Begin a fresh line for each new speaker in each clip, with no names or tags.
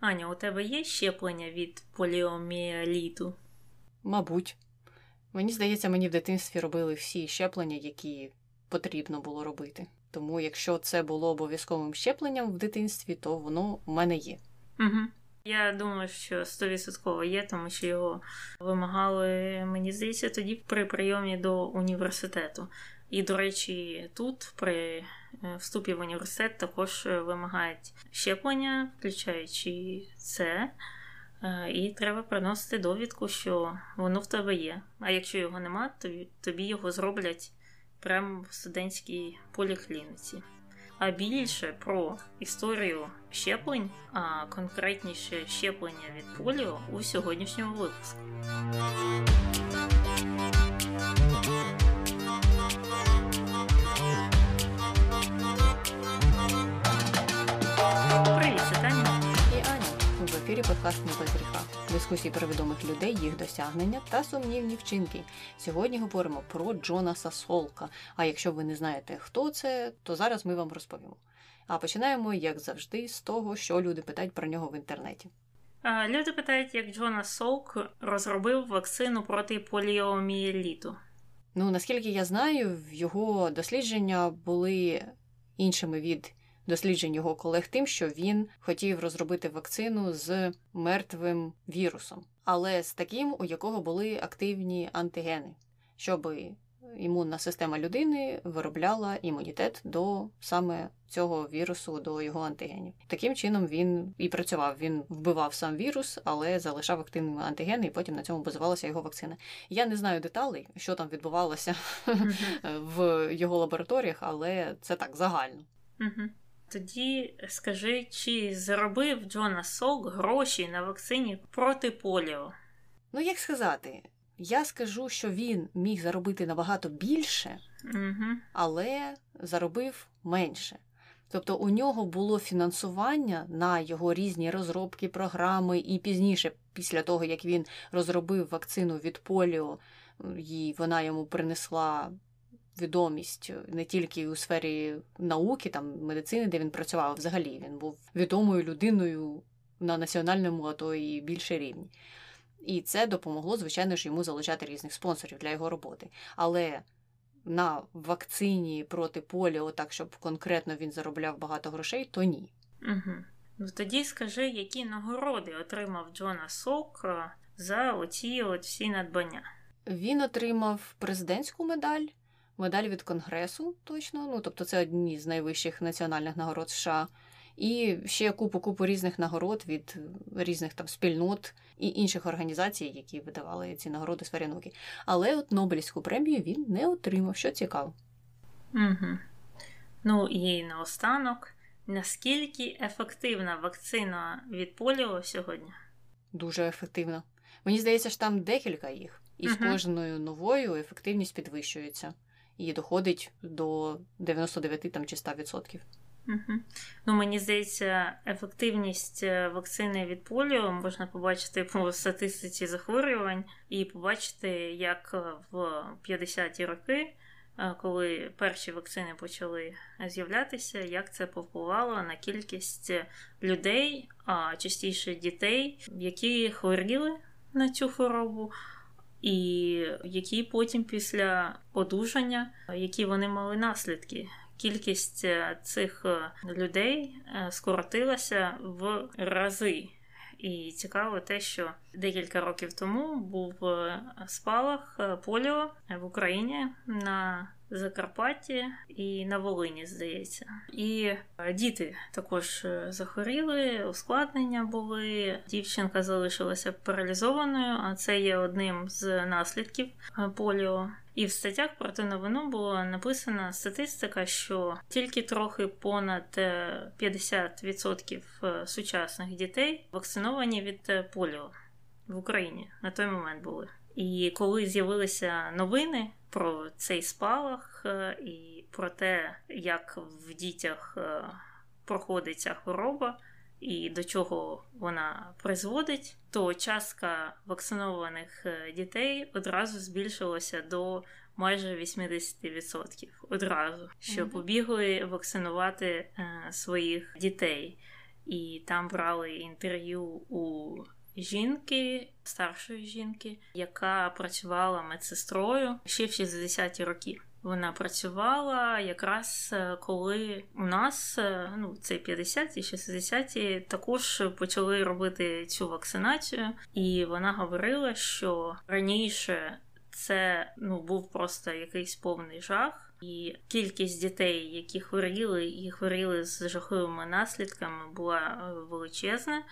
Аня, у тебе є щеплення від поліоміеліту?
Мабуть. Мені здається, мені в дитинстві робили всі щеплення, які потрібно було робити. Тому, якщо це було обов'язковим щепленням в дитинстві, то воно в мене є.
Угу. Я думаю, що 100% є, тому що його вимагали, мені здається, тоді при прийомі до університету. І, до речі, тут при е, вступі в університет також вимагають щеплення, включаючи це. Е, і треба приносити довідку, що воно в тебе є. А якщо його нема, то тобі його зроблять прямо в студентській поліклініці. А більше про історію щеплень, а конкретніше щеплення від поліо у сьогоднішньому випуску.
Ефірі подкаст «Не без гріха. Дискусії про відомих людей, їх досягнення та сумнівні вчинки. Сьогодні говоримо про Джонаса Солка. А якщо ви не знаєте, хто це, то зараз ми вам розповімо. А починаємо, як завжди, з того, що люди питають про нього в інтернеті.
Люди питають, як Джонас Солк розробив вакцину проти поліомієліту.
Ну, наскільки я знаю, його дослідження були іншими від досліджень його колег тим, що він хотів розробити вакцину з мертвим вірусом, але з таким, у якого були активні антигени, щоб імунна система людини виробляла імунітет до саме цього вірусу, до його антигенів. Таким чином він і працював. Він вбивав сам вірус, але залишав активними антигени, і потім на цьому базувалася його вакцина. Я не знаю деталей, що там відбувалося в його лабораторіях, але це так загально.
Тоді скажи, чи заробив Джонас Солк гроші на вакцині проти поліо?
Ну, як сказати, я скажу, що він міг заробити набагато більше,
угу.
але заробив менше. Тобто у нього було фінансування на його різні розробки, програми, і пізніше, після того як він розробив вакцину від поліо, і вона йому принесла відомість не тільки у сфері науки, там медицини, де він працював, взагалі він був відомою людиною на національному, а то і більше рівні. І це допомогло, звичайно ж, йому залучати різних спонсорів для його роботи. Але на вакцині проти поліо, так щоб конкретно він заробляв багато грошей, то ні.
Угу. Ну тоді скажи, які нагороди отримав Джона Сок е, за оці от всі надбання?
Він отримав президентську медаль, медаль від Конгресу, точно. Ну тобто, це одні з найвищих національних нагород США. І ще купу купу різних нагород від різних там спільнот і інших організацій, які видавали ці нагороди сфері науки. Але от Нобелівську премію він не отримав, що цікаво.
Угу. Ну і наостанок, наскільки ефективна вакцина від поліо сьогодні?
Дуже ефективна. Мені здається, що там декілька їх, і з кожною новою ефективність підвищується і доходить до 99 там, чи 100%.
Угу. Ну, мені здається, ефективність е, вакцини від поліо можна побачити по статистиці захворювань і побачити, як е, в 50-ті роки, е, коли перші вакцини почали з'являтися, як це повпливало на кількість людей, а частіше дітей, які хворіли на цю хворобу. І які потім після одужання, які вони мали наслідки, кількість е, цих е, людей е, скоротилася в рази. І цікаво те, що декілька років тому був спалах поліо в Україні на Закарпатті і на Волині, здається. І діти також захворіли, ускладнення були. Дівчинка залишилася паралізованою, а це є одним з наслідків поліо. І в статтях про ту новину була написана статистика, що тільки трохи понад 50% сучасних дітей вакциновані від поліо в Україні на той момент були. І коли з'явилися новини про цей спалах і про те, як в дітях проходить ця хвороба і до чого вона призводить, то частка вакцинованих дітей одразу збільшилася до майже 80%. Одразу що побігли вакцинувати своїх дітей. і там брали інтерв'ю у жінки, старшої жінки, яка працювала медсестрою ще в 60-ті роки. Вона працювала якраз е, коли у нас е, ну це 50-ті, 60-ті, також почали робити цю вакцинацію, і вона говорила, що раніше це ну був просто якийсь повний жах. І кількість дітей, які хворіли і хворіли з жахливими наслідками, була е, величезна.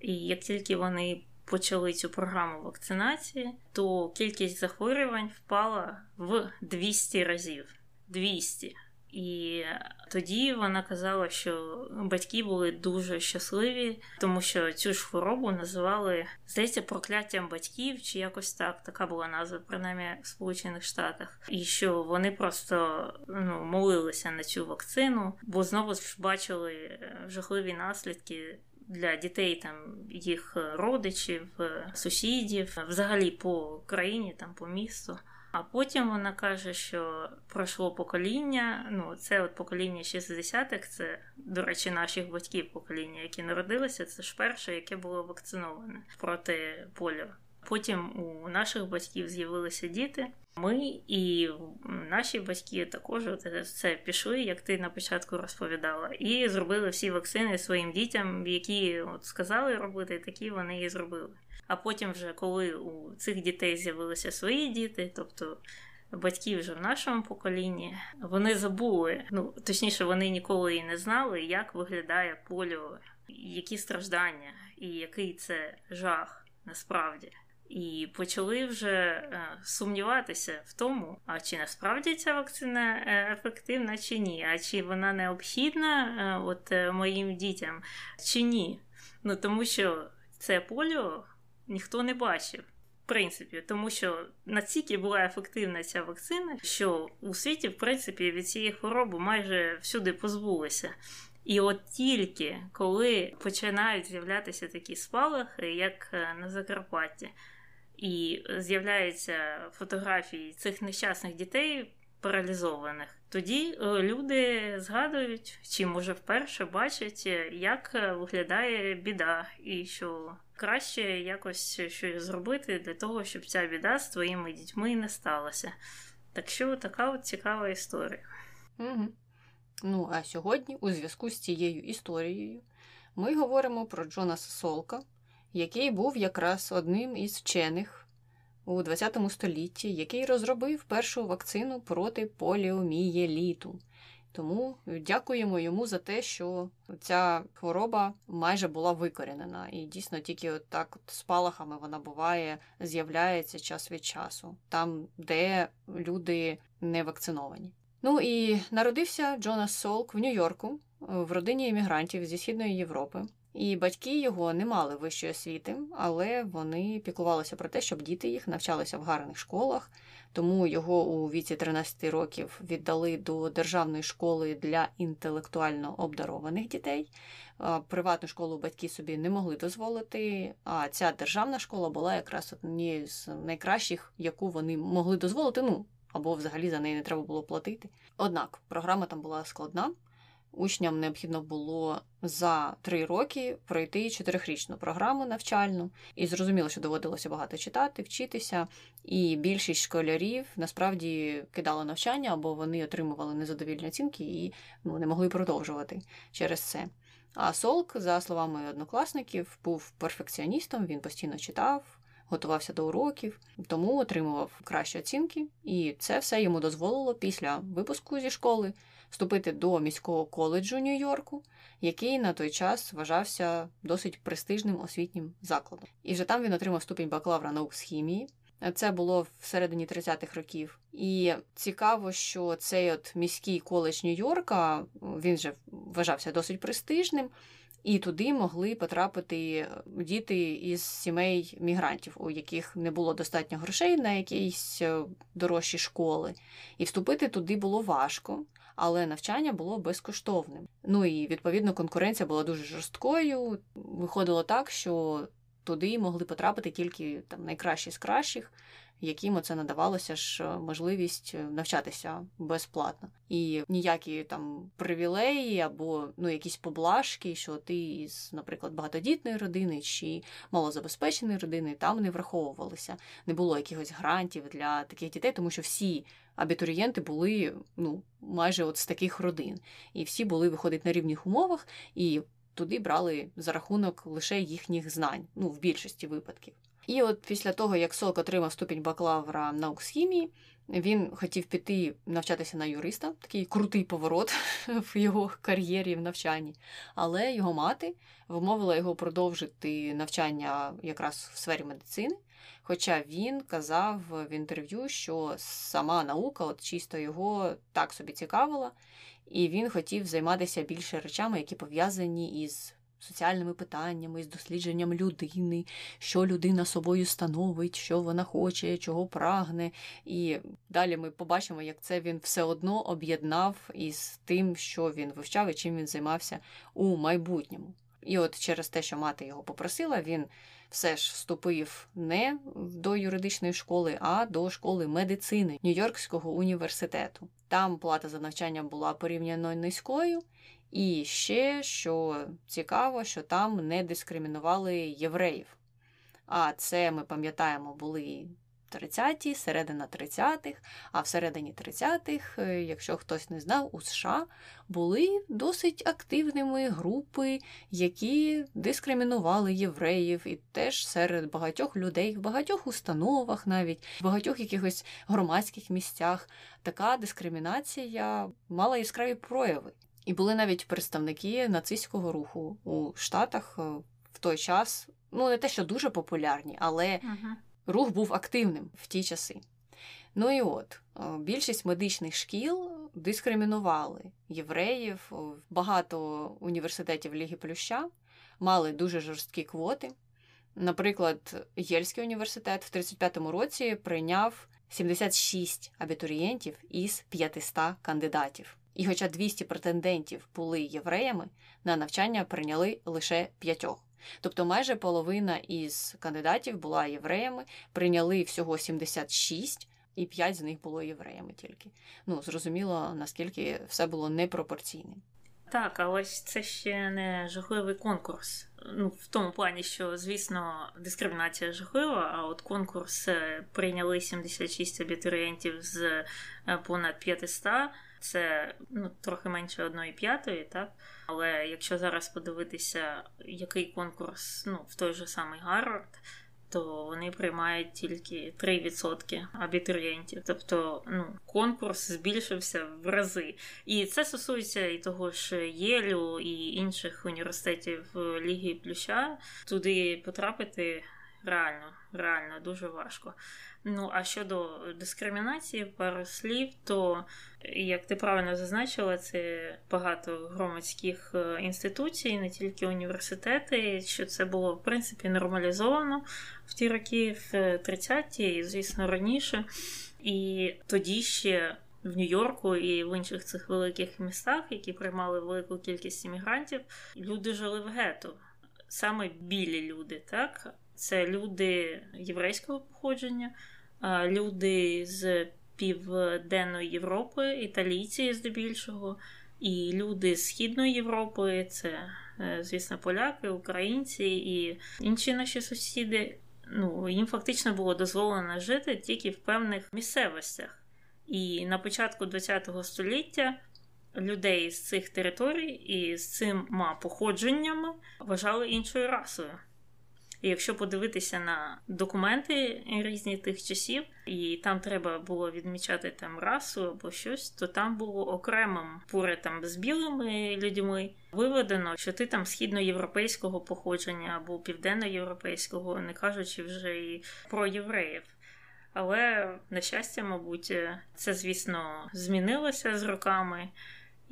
І як тільки вони почали цю програму вакцинації, то кількість захворювань впала в 200 разів. 200. І тоді вона казала, що батьки були дуже щасливі, тому що цю ж хворобу називали здається прокляттям батьків, чи якось так. Така була назва, принаймні в Сполучених Штатах, і що вони просто ну молилися на цю вакцину, бо знову ж бачили жахливі наслідки для дітей там їх е, родичів, е, сусідів, взагалі по країні, там по місту. А потім вона каже, що пройшло покоління. Ну, це от покоління 60-х, це, до речі, наших батьків покоління, які народилися. Це ж перше, яке було вакциноване проти поліо. Потім у наших батьків з'явилися діти. Ми і наші батьки також це пішли, як ти на початку розповідала, і зробили всі вакцини своїм дітям, які от сказали робити, такі вони і зробили. А потім, вже коли у цих дітей з'явилися свої діти, тобто батьки вже в нашому поколінні, вони забули, ну точніше, вони ніколи і не знали, як виглядає поліо, які страждання і який це жах насправді і почали вже е, сумніватися в тому, а чи насправді ця вакцина е, ефективна чи ні, а чи вона необхідна е, от моїм дітям чи ні. Ну тому що це поліо ніхто не бачив. В принципі, тому що настільки була ефективна ця вакцина, що у світі, в принципі, від цієї хвороби майже всюди позбулися. І от тільки коли починають з'являтися такі спалахи, як на Закарпатті, і з'являються фотографії цих нещасних дітей паралізованих, тоді е, люди згадують, чи може вперше бачать, е, як е, виглядає біда, і що краще якось щось зробити для того, щоб ця біда з твоїми дітьми не сталася. Так що така от цікава історія.
Угу. Ну, а сьогодні, у зв'язку з цією історією, ми говоримо про Джонаса Солка, який був якраз одним із вчених у ХХ столітті, який розробив першу вакцину проти поліомієліту. Тому дякуємо йому за те, що ця хвороба майже була викорінена. І дійсно тільки от так от спалахами вона буває, з'являється час від часу, там, де люди не вакциновані. Ну і народився Джонас Солк в Нью-Йорку в родині іммігрантів зі Східної Європи. І батьки його не мали вищої освіти, але вони піклувалися про те, щоб діти їх навчалися в гарних школах. Тому його у віці 13 років віддали до державної школи для інтелектуально обдарованих дітей. Приватну школу батьки собі не могли дозволити. А ця державна школа була якраз однією з найкращих, яку вони могли дозволити. Ну або взагалі за неї не треба було платити. Однак програма там була складна. Учням необхідно було за три роки пройти чотирихрічну програму навчальну, і зрозуміло, що доводилося багато читати, вчитися. І більшість школярів насправді кидали навчання, або вони отримували незадовільні оцінки і ну, не могли продовжувати через це. А Солк, за словами однокласників, був перфекціоністом, він постійно читав. Готувався до уроків, тому отримував кращі оцінки, і це все йому дозволило після випуску зі школи вступити до міського коледжу Нью-Йорку, який на той час вважався досить престижним освітнім закладом. І вже там він отримав ступінь бакалавра наук з хімії. Це було в середині 30-х років. І цікаво, що цей от міський коледж Нью-Йорка він вже вважався досить престижним. І туди могли потрапити діти із сімей мігрантів, у яких не було достатньо грошей на якісь е, дорожчі школи. І вступити туди було важко але навчання було безкоштовним. Ну і відповідно конкуренція була дуже жорсткою. Виходило так, що туди могли потрапити тільки там найкращі з кращих, яким це надавалося ж е, можливість е, навчатися безплатно. І ніякі там привілеї або ну якісь поблажки, що ти із, наприклад, багатодітної родини чи малозабезпеченої родини там не враховувалися. Не було якихось грантів для таких дітей, тому що всі. Абітурієнти були ну майже от з таких родин, і всі були виходить на рівних умовах, і туди брали за рахунок лише їхніх знань, ну в більшості випадків. І от після того, як Сок отримав ступінь бакалавра наук з хімії, він хотів піти навчатися на юриста, такий крутий поворот в його кар'єрі в навчанні. Але його мати вмовила його продовжити навчання якраз в сфері медицини. Хоча він казав в інтерв'ю, що сама наука, от чисто його так собі цікавила, і він хотів займатися більше речами, які пов'язані із соціальними питаннями, з дослідженням людини, що людина собою становить, що вона хоче, чого прагне. І далі ми побачимо, як це він все одно об'єднав із тим, що він вивчав і чим він займався у майбутньому. І от через те, що мати його попросила, він все ж вступив не до юридичної школи, а до школи медицини Нью-Йоркського університету. Там плата за навчання була порівняно низькою, і ще, що цікаво, що там не дискримінували євреїв. А це ми пам'ятаємо, були 30-ті, середина 30-х, а всередині 30-х, е, якщо хтось не знав, у США були досить активними групи, які дискримінували євреїв, і теж серед багатьох людей, в багатьох установах, навіть в багатьох якихось громадських місцях, така дискримінація мала яскраві прояви. І були навіть представники нацистського руху у Штатах е, в той час. Ну, не те, що дуже популярні, але uh-huh. Рух був активним в ті часи. Ну і от, е, більшість медичних шкіл дискримінували євреїв, багато університетів Ліги Плюща мали дуже жорсткі квоти. Наприклад, Єльський університет в 35-му році прийняв 76 абітурієнтів із 500 кандидатів. І хоча 200 претендентів були євреями, на навчання прийняли лише п'ятьох. Тобто майже половина із кандидатів була євреями, прийняли всього 76, і 5 з них було євреями тільки. Ну, зрозуміло, наскільки все було непропорційним.
Так, але це ще не жахливий конкурс. Ну, в тому плані, що, звісно, дискримінація жахлива, а от конкурс е, прийняли 76 абітурієнтів з е, понад 500, це ну, трохи менше одної п'ятої, так? Але якщо зараз подивитися, який конкурс ну, в той же самий Гарвард, то вони приймають тільки 3% абітурієнтів. Тобто ну, конкурс збільшився в рази. І це стосується і того ж Єлю, і інших університетів Ліги Плюща. Туди потрапити реально, реально дуже важко. Ну, а щодо дискримінації, пару слів, то, як ти правильно зазначила, це багато громадських е, інституцій, не тільки університети, що це було, в принципі, нормалізовано в ті роки, в 30-ті, і, звісно, раніше. І тоді ще. В Нью-Йорку і в інших цих великих містах, які приймали велику кількість іммігрантів, люди жили в гетто. Саме білі люди, так? Це люди єврейського походження, люди з Південної Європи, італійці здебільшого, і люди з Східної Європи, це, е, звісно, поляки, українці і інші наші сусіди. Ну, їм фактично було дозволено жити тільки в певних місцевостях. І на початку ХХ століття людей з цих територій і з цими походженнями вважали іншою расою. І якщо подивитися на документи різні тих часів, і там треба було відмічати там расу або щось, то там було окремим поряд там з білими людьми виведено, що ти там східноєвропейського походження або південноєвропейського, не кажучи вже і про євреїв. Але на щастя, мабуть, це звісно змінилося з роками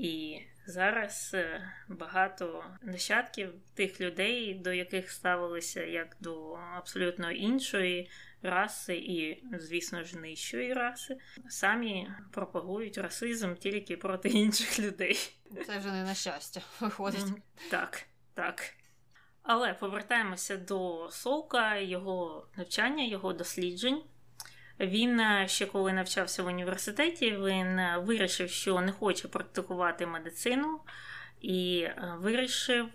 і. Зараз е, багато нащадків тих людей, до яких ставилися як до абсолютно іншої раси і, звісно ж, нижчої раси, самі пропагують расизм тільки проти інших людей.
Це вже не на щастя виходить.
Так, так. Але повертаємося до Солка, його навчання, його досліджень. Він е, ще коли навчався в університеті, він е, вирішив, що не хоче практикувати медицину, і е, вирішив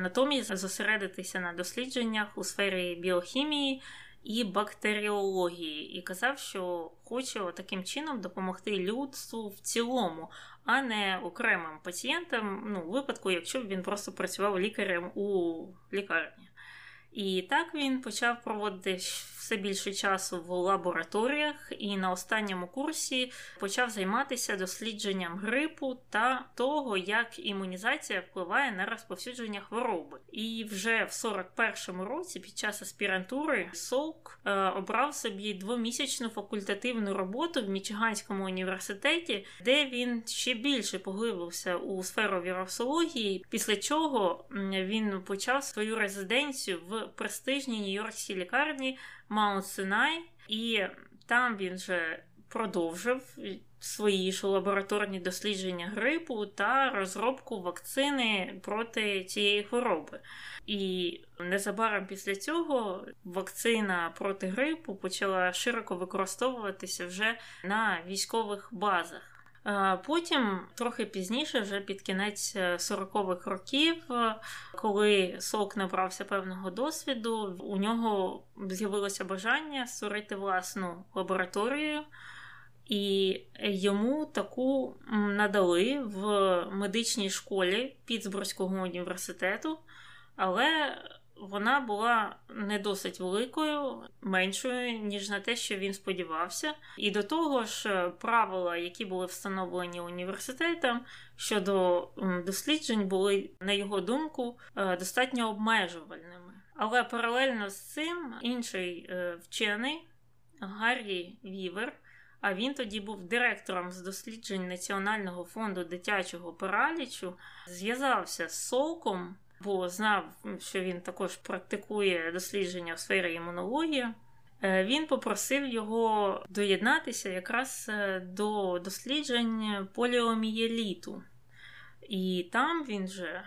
натомість зосередитися на дослідженнях у сфері біохімії і бактеріології, і казав, що хоче таким чином допомогти людству в цілому, а не окремим пацієнтам, ну, у випадку, якщо б він просто працював лікарем у лікарні. І так він почав проводити все більше часу в лабораторіях, і на останньому курсі почав займатися дослідженням грипу та того, як імунізація впливає на розповсюдження хвороби. І вже в 41-му році, під час аспірантури, Солк е, обрав собі двомісячну факультативну роботу в Мічиганському університеті, де він ще більше поглибився у сферу вірусології, після чого він почав свою резиденцію в престижній нью-йоркській лікарні Маунт Синай, і там він вже продовжив свої ж лабораторні дослідження грипу та розробку вакцини проти цієї хвороби. І незабаром після цього вакцина проти грипу почала широко використовуватися вже на військових базах. Потім, трохи пізніше, вже під кінець 40-х е, років, е, коли Сок набрався певного досвіду, у нього з'явилося бажання створити власну лабораторію, і йому таку надали в медичній школі Пітсбурзького університету, але вона була не досить великою, меншою, ніж на те, що він сподівався. І до того ж, правила, які були встановлені університетом щодо досліджень, були, на його думку, е, достатньо обмежувальними. Але паралельно з цим інший е, вчений Гаррі Вівер. А він тоді був директором з досліджень Національного фонду дитячого паралічу, зв'язався з Солком бо знав, що він також практикує дослідження в сфері імунології. Е, він попросив його доєднатися якраз е, до досліджень поліомієліту. І там він же е,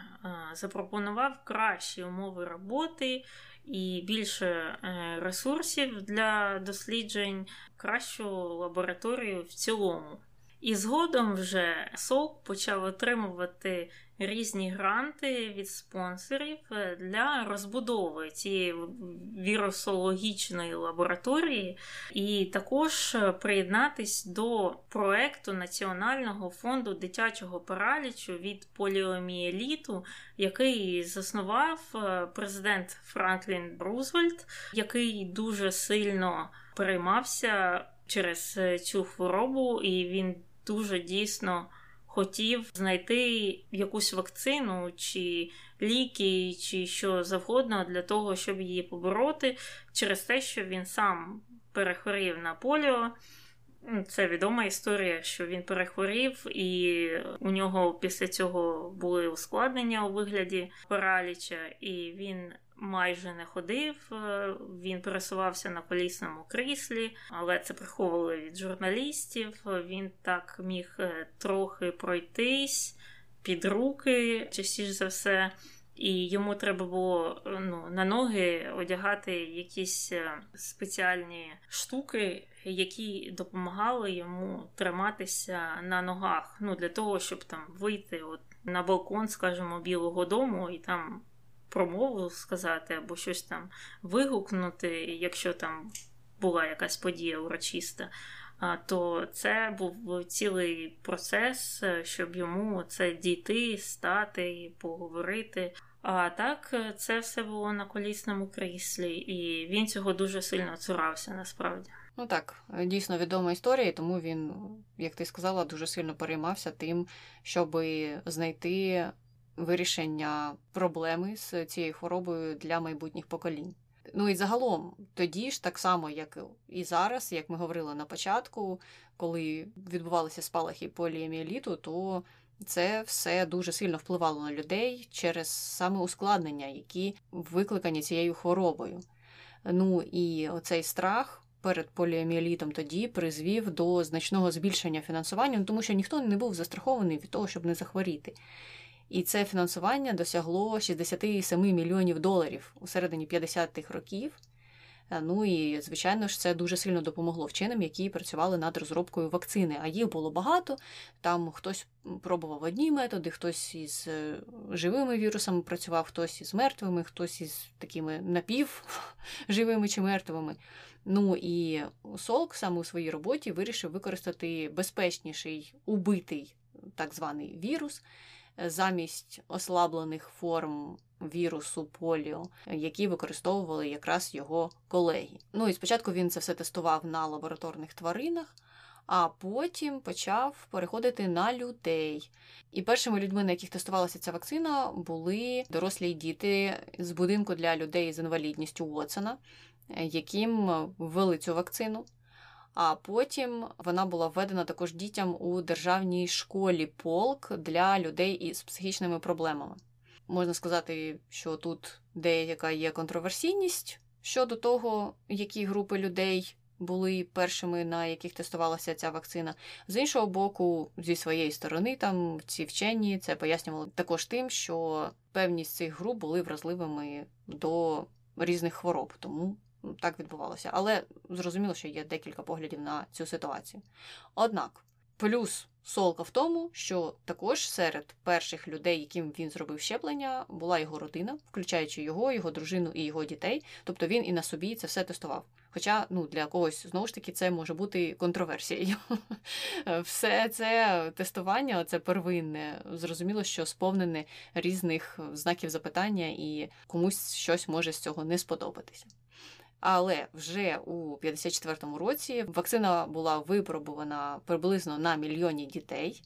запропонував кращі умови роботи і більше ресурсів для досліджень, кращу лабораторію в цілому. І згодом вже СОК почав отримувати різні гранти від спонсорів е, для розбудови цієї вірусологічної лабораторії, і також е, приєднатись до проекту Національного фонду дитячого паралічу від поліомієліту, який заснував е, президент Франклін Рузвельт, який дуже сильно переймався через цю хворобу, і він дуже дійсно хотів знайти якусь вакцину чи ліки, чи що завгодно для того, щоб її побороти, через те, що він сам перехворів на поліо. Це відома історія, що він перехворів, і у нього після цього були ускладнення у вигляді параліча, і він майже не ходив. Е, він пересувався на колісному кріслі, але це приховували від журналістів. Він так міг е, трохи пройтись під руки, частіше за все. І йому треба було ну, на ноги одягати якісь е, спеціальні штуки, які допомагали йому триматися на ногах. Ну, Для того, щоб там вийти от на балкон, скажімо, Білого Дому і там промову сказати або щось там вигукнути, якщо там була якась подія урочиста. То це був цілий процес, щоб йому це дійти, стати, поговорити. А так, це все було на колісному кріслі, і він цього дуже сильно цурався насправді.
Ну так, дійсно відома історія, тому він, як ти сказала, дуже сильно переймався тим, щоб знайти вирішення проблеми з цією хворобою для майбутніх поколінь. Ну і загалом, тоді ж, так само, як і зараз, як ми говорили на початку, коли відбувалися спалахи поліеміеліту, то це все дуже сильно впливало на людей через саме ускладнення, які викликані цією хворобою. Ну і оцей страх перед поліоміелітом тоді призвів до значного збільшення фінансування, ну, тому що ніхто не був застрахований від того, щоб не захворіти. І це фінансування досягло 67 мільйонів доларів у середині 50-х років. Е, ну і, звичайно ж, це дуже сильно допомогло вченим, які працювали над розробкою вакцини. А їх було багато. Там хтось пробував одні методи, хтось із е, живими вірусами працював, хтось із мертвими, хтось із такими напівживими чи мертвими. Ну і Солк саме у своїй роботі вирішив використати безпечніший убитий так званий вірус замість ослаблених форм вірусу поліо, які використовували якраз його колеги. Ну і спочатку він це все тестував на лабораторних тваринах. А потім почав переходити на людей. І першими людьми, на яких тестувалася ця вакцина, були дорослі діти з будинку для людей з інвалідністю Уотсона, яким ввели цю вакцину. А потім вона була введена також дітям у державній школі полк для людей із психічними проблемами. Можна сказати, що тут деяка є контроверсійність щодо того, які групи людей були першими, на яких тестувалася ця вакцина. З іншого боку, зі своєї сторони, там ці вчені це пояснювало також тим, що певні з цих груп були вразливими до різних хвороб, тому так відбувалося. Але зрозуміло, що є декілька поглядів на цю ситуацію. Однак, плюс солка в тому, що також серед перших людей, яким він зробив щеплення, була його родина, включаючи його, його дружину і його дітей. Тобто він і на собі це все тестував. Хоча ну, для когось знову ж таки це може бути контроверсією. Все це тестування, це первинне, зрозуміло, що сповнене різних знаків запитання, і комусь щось може з цього не сподобатися. Але вже у 54-му році вакцина була випробувана приблизно на мільйоні дітей,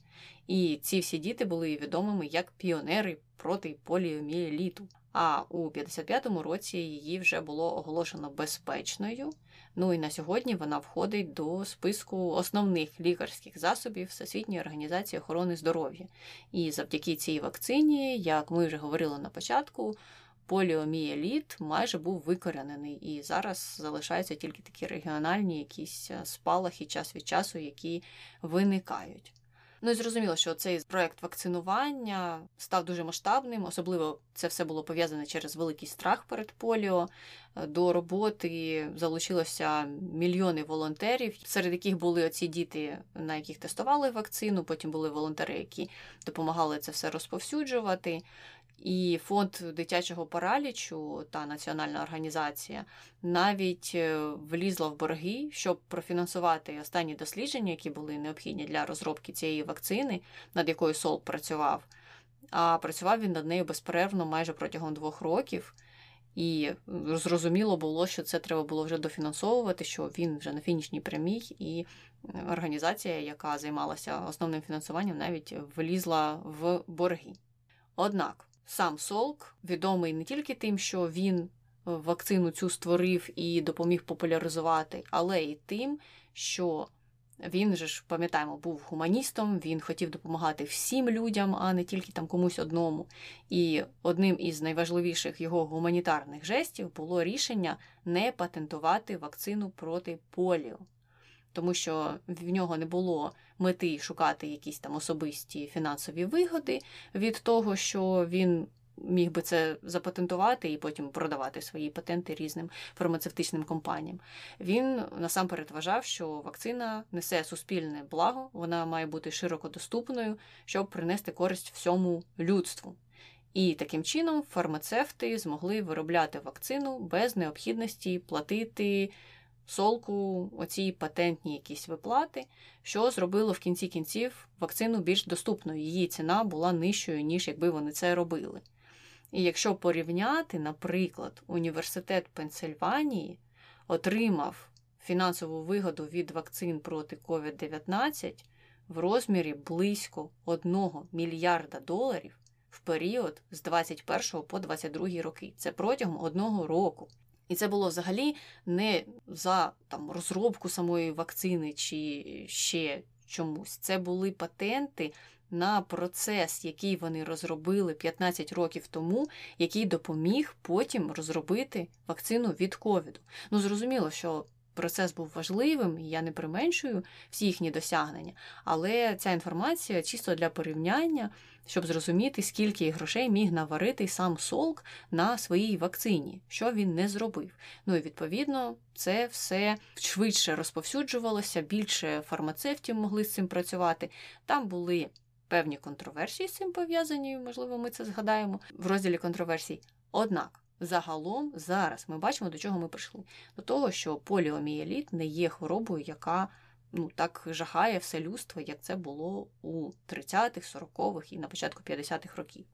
і ці всі діти були відомими як піонери проти поліоміеліту. А у 55-му році її вже було оголошено безпечною. Ну і на сьогодні вона входить до списку основних лікарських засобів Всесвітньої організації охорони здоров'я. І завдяки цій вакцині, як ми вже говорили на початку, поліомієліт майже був викоренений, і зараз залишаються тільки такі регіональні якісь е, спалахи час від часу, які виникають. Ну і зрозуміло, що цей проект вакцинування став дуже масштабним, особливо це все було пов'язане через великий страх перед поліо. Е, до роботи залучилося мільйони волонтерів, серед яких були оці діти, на яких тестували вакцину. Потім були волонтери, які допомагали це все розповсюджувати. І фонд дитячого паралічу та національна організація навіть е, влізла в борги, щоб профінансувати останні дослідження, які були необхідні для розробки цієї вакцини, над якою Сол працював. А працював він над нею безперервно майже протягом двох років. І зрозуміло було, що це треба було вже дофінансовувати, що він вже на фінішній прямій, і організація, яка займалася основним фінансуванням, навіть влізла в борги. Однак. Сам Солк відомий не тільки тим, що він е, вакцину цю створив і допоміг популяризувати, але й тим, що він же ж, пам'ятаємо, був гуманістом, він хотів допомагати всім людям, а не тільки там комусь одному. І одним із найважливіших його гуманітарних жестів було рішення не патентувати вакцину проти поліо тому що в нього не було мети шукати якісь там особисті фінансові вигоди від того, що він. Міг би це запатентувати і потім продавати свої патенти різним фармацевтичним компаніям. Він насамперед вважав, що вакцина несе суспільне благо, вона має бути широко доступною, щоб принести користь всьому людству. І таким чином фармацевти змогли виробляти вакцину без необхідності платити солку оці патентні якісь виплати, що зробило в кінці кінців вакцину більш доступною. Її ціна була нижчою, ніж якби вони це робили. І якщо порівняти, наприклад, університет Пенсильванії отримав фінансову вигоду від вакцин проти COVID-19 в розмірі близько 1 мільярда доларів в період з 21 по 22 роки. Це протягом одного року. І це було взагалі не за там розробку самої вакцини чи ще чомусь. Це були патенти на процес, який вони розробили 15 років тому, який допоміг потім розробити вакцину від ковіду. Ну, зрозуміло, що процес був важливим, і я не применшую всі їхні досягнення, але ця інформація чисто для порівняння, щоб зрозуміти, скільки грошей міг наварити сам Солк на своїй вакцині, що він не зробив. Ну і відповідно це все швидше розповсюджувалося, більше фармацевтів могли з цим працювати. Там були. Певні контроверсії з цим пов'язані, можливо, ми це згадаємо в розділі контроверсій. Однак Загалом зараз ми бачимо, до чого ми прийшли. До того, що поліомієліт не є хворобою, яка ну, так жахає все людство, як це було у 30-х, 40-х і на початку 50-х років.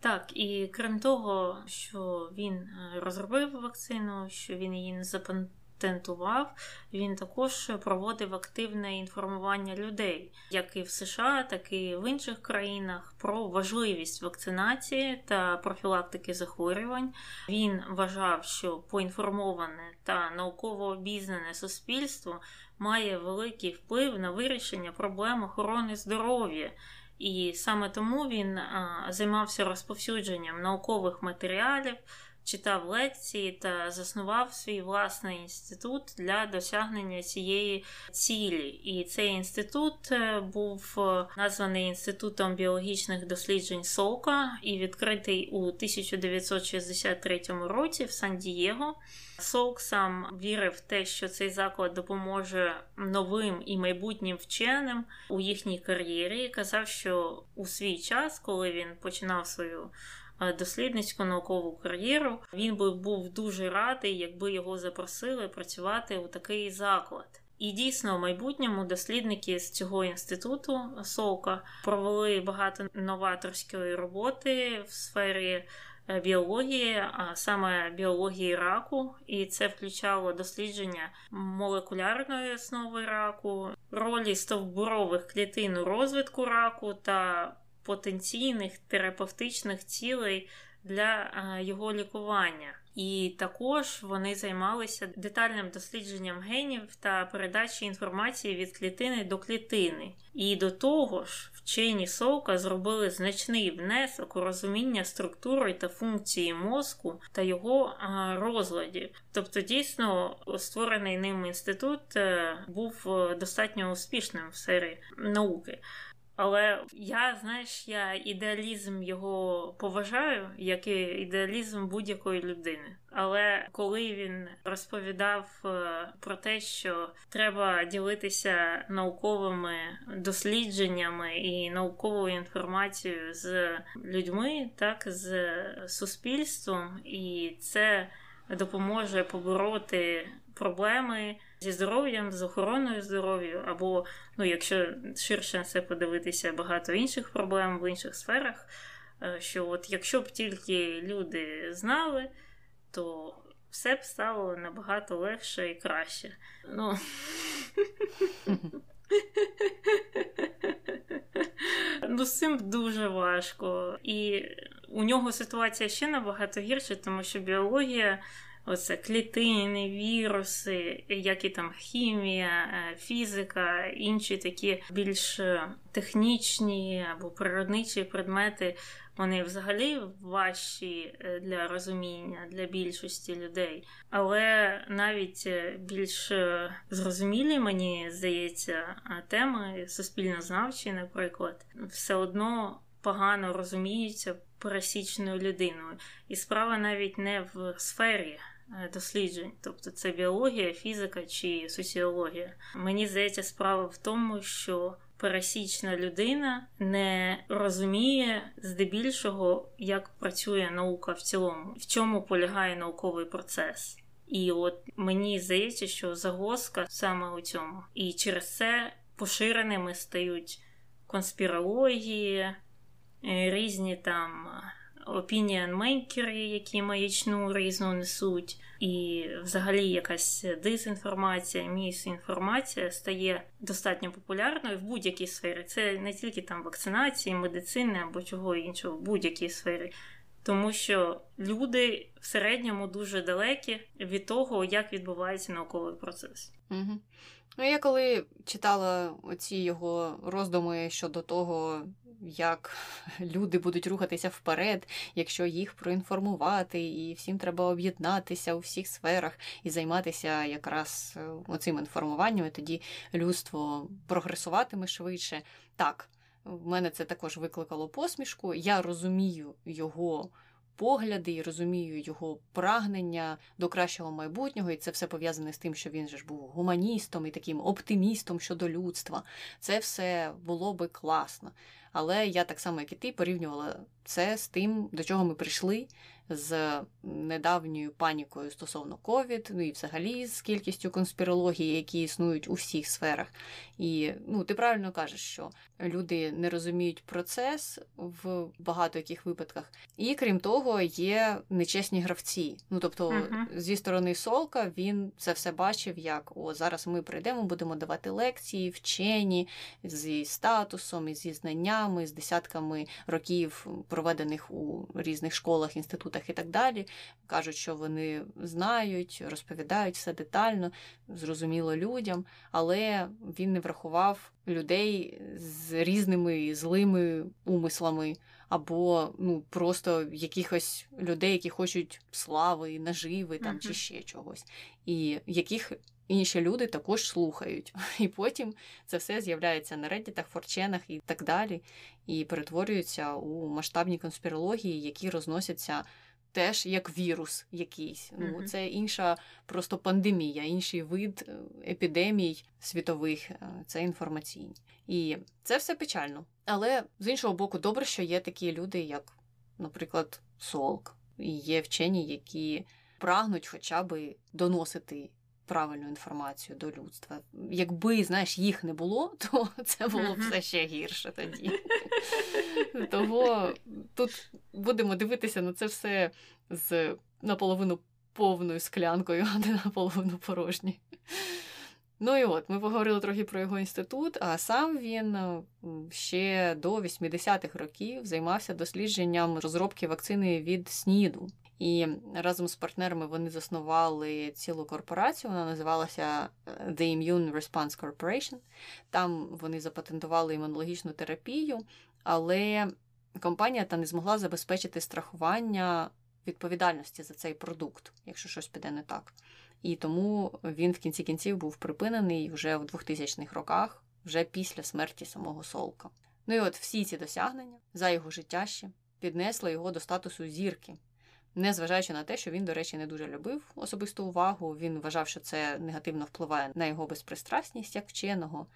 Так, і крім того, що він е, розробив вакцину, що він її не запан патентував, він також проводив активне інформування людей, як і в США, так і в інших країнах, про важливість вакцинації та профілактики захворювань. Він вважав, що поінформоване та науково обізнане суспільство має великий вплив на вирішення проблем охорони здоров'я. І саме тому він займався розповсюдженням наукових матеріалів читав лекції та заснував свій власний інститут для досягнення цієї цілі. І цей інститут е, був е, названий інститутом біологічних досліджень Сока і відкритий у 1963 році в Сан-Дієго. Солк сам вірив в те, що цей заклад допоможе новим і майбутнім вченим у їхній кар'єрі. Казав, що у свій час, коли він починав свою дослідницьку наукову кар'єру. Він би був дуже радий, якби його запросили працювати у такий заклад. І дійсно, в майбутньому дослідники з цього інституту Совка провели багато новаторської роботи в сфері е, біології, а саме біології раку, і це включало дослідження молекулярної основи раку, ролі стовбурових клітин у розвитку раку та потенційних терапевтичних цілей для його лікування. І також вони займалися детальним дослідженням генів та передачі інформації від клітини до клітини. І до того ж, вчені Совка зробили значний внесок у розуміння структури та функції мозку та його розладів. Тобто, дійсно, створений ним інститут е, був е, достатньо успішним в сфері науки. Але я, знаєш, я ідеалізм його поважаю, як і ідеалізм будь-якої людини. Але коли він розповідав е, про те, що треба ділитися науковими дослідженнями і науковою інформацією з людьми, так з суспільством, і це допоможе побороти проблеми зі здоров'ям, з охороною здоров'я, або, ну, якщо ширше на це подивитися, багато інших проблем в інших сферах. Е, що от якщо б тільки люди знали, то все б стало набагато легше і краще. Ну... Ну, з цим дуже важко. І у нього ситуація ще набагато гірша, тому що біологія Оце клітини, віруси, як і там хімія, е, фізика, інші такі більш е, технічні або природничі предмети, вони взагалі важчі е, для розуміння для більшості людей. Але навіть більш зрозумілі, мені здається, теми суспільнознавчі, наприклад, все одно погано розуміються пересічною людиною. І справа навіть не в сфері. Е, досліджень, тобто це біологія, фізика чи соціологія. Мені здається, справа в тому, що пересічна людина не розуміє здебільшого, як працює наука в цілому, в чому полягає науковий процес. І от мені здається, що загвоздка саме у цьому. І через це поширеними стають конспірології, е, різні там опініон-мейкери, які маячну різну несуть, і взагалі якась дезінформація, місінформація стає достатньо популярною в будь-якій сфері. Це не тільки там вакцинації, медицини або чого іншого, в будь-якій сфері. тому що люди в середньому дуже далекі від того, як відбувається науковий процес.
Угу. Ну, я коли читала оці його роздуми щодо того, як люди будуть рухатися вперед, якщо їх проінформувати, і всім треба об'єднатися у всіх сферах і займатися якраз е, оцим інформуванням, і тоді людство прогресуватиме швидше. Так, в мене це також викликало посмішку. Я розумію його погляди і розумію його прагнення до кращого майбутнього, і це все пов'язане з тим, що він же ж був гуманістом і таким оптимістом щодо людства. Це все було би класно. Але я так само, як і ти, порівнювала це з тим, до чого ми прийшли з недавньою панікою стосовно ковід, ну і взагалі з кількістю конспірології, які існують у всіх сферах. І ну, ти правильно кажеш, що люди не розуміють процес в багато яких випадках. І крім того, є нечесні гравці. Ну тобто, uh-huh. зі сторони Солка він це все бачив, як о, зараз ми прийдемо, будемо давати лекції, вчені зі статусом, і зі знаннями, з десятками років проведених у різних школах, інститутах і так далі. Кажуть, що вони знають, розповідають все детально, зрозуміло людям, але він не врахував людей з різними злими умислами, або ну просто якихось людей, які хочуть слави, наживи там чи ще чогось, і яких інші люди також слухають. І потім це все з'являється на реддітах, форченах і так далі, і перетворюється у масштабні конспірології, які розносяться теж як вірус якийсь. Ну, Це інша просто пандемія, інший вид е, епідемій світових, е, це інформаційні. І це все печально. Але з іншого боку, добре, що є такі люди, як, наприклад, Солк, і є вчені, які прагнуть хоча б доносити. Правильну інформацію до людства. Якби, знаєш, їх не було, то це було б все ще гірше тоді. Того тут будемо дивитися на це все з наполовину повною склянкою, а не наполовину порожньою. Ну і от, ми поговорили трохи про його інститут, а сам він ще до 80-х років займався дослідженням розробки вакцини від СНІДу. І разом з партнерами вони заснували цілу корпорацію, вона називалася е, The Immune Response Corporation. Там вони запатентували імунологічну терапію, але компанія та не змогла забезпечити страхування відповідальності за цей продукт, якщо щось піде не так. І тому він в кінці кінців був припинений вже в 2000-х роках, вже після смерті самого Солка. Ну і от всі ці досягнення за його життя ще піднесли його до статусу зірки незважаючи на те, що він, до речі, не дуже любив особисту увагу. Він вважав, що це негативно впливає на його безпристрасність як вченого.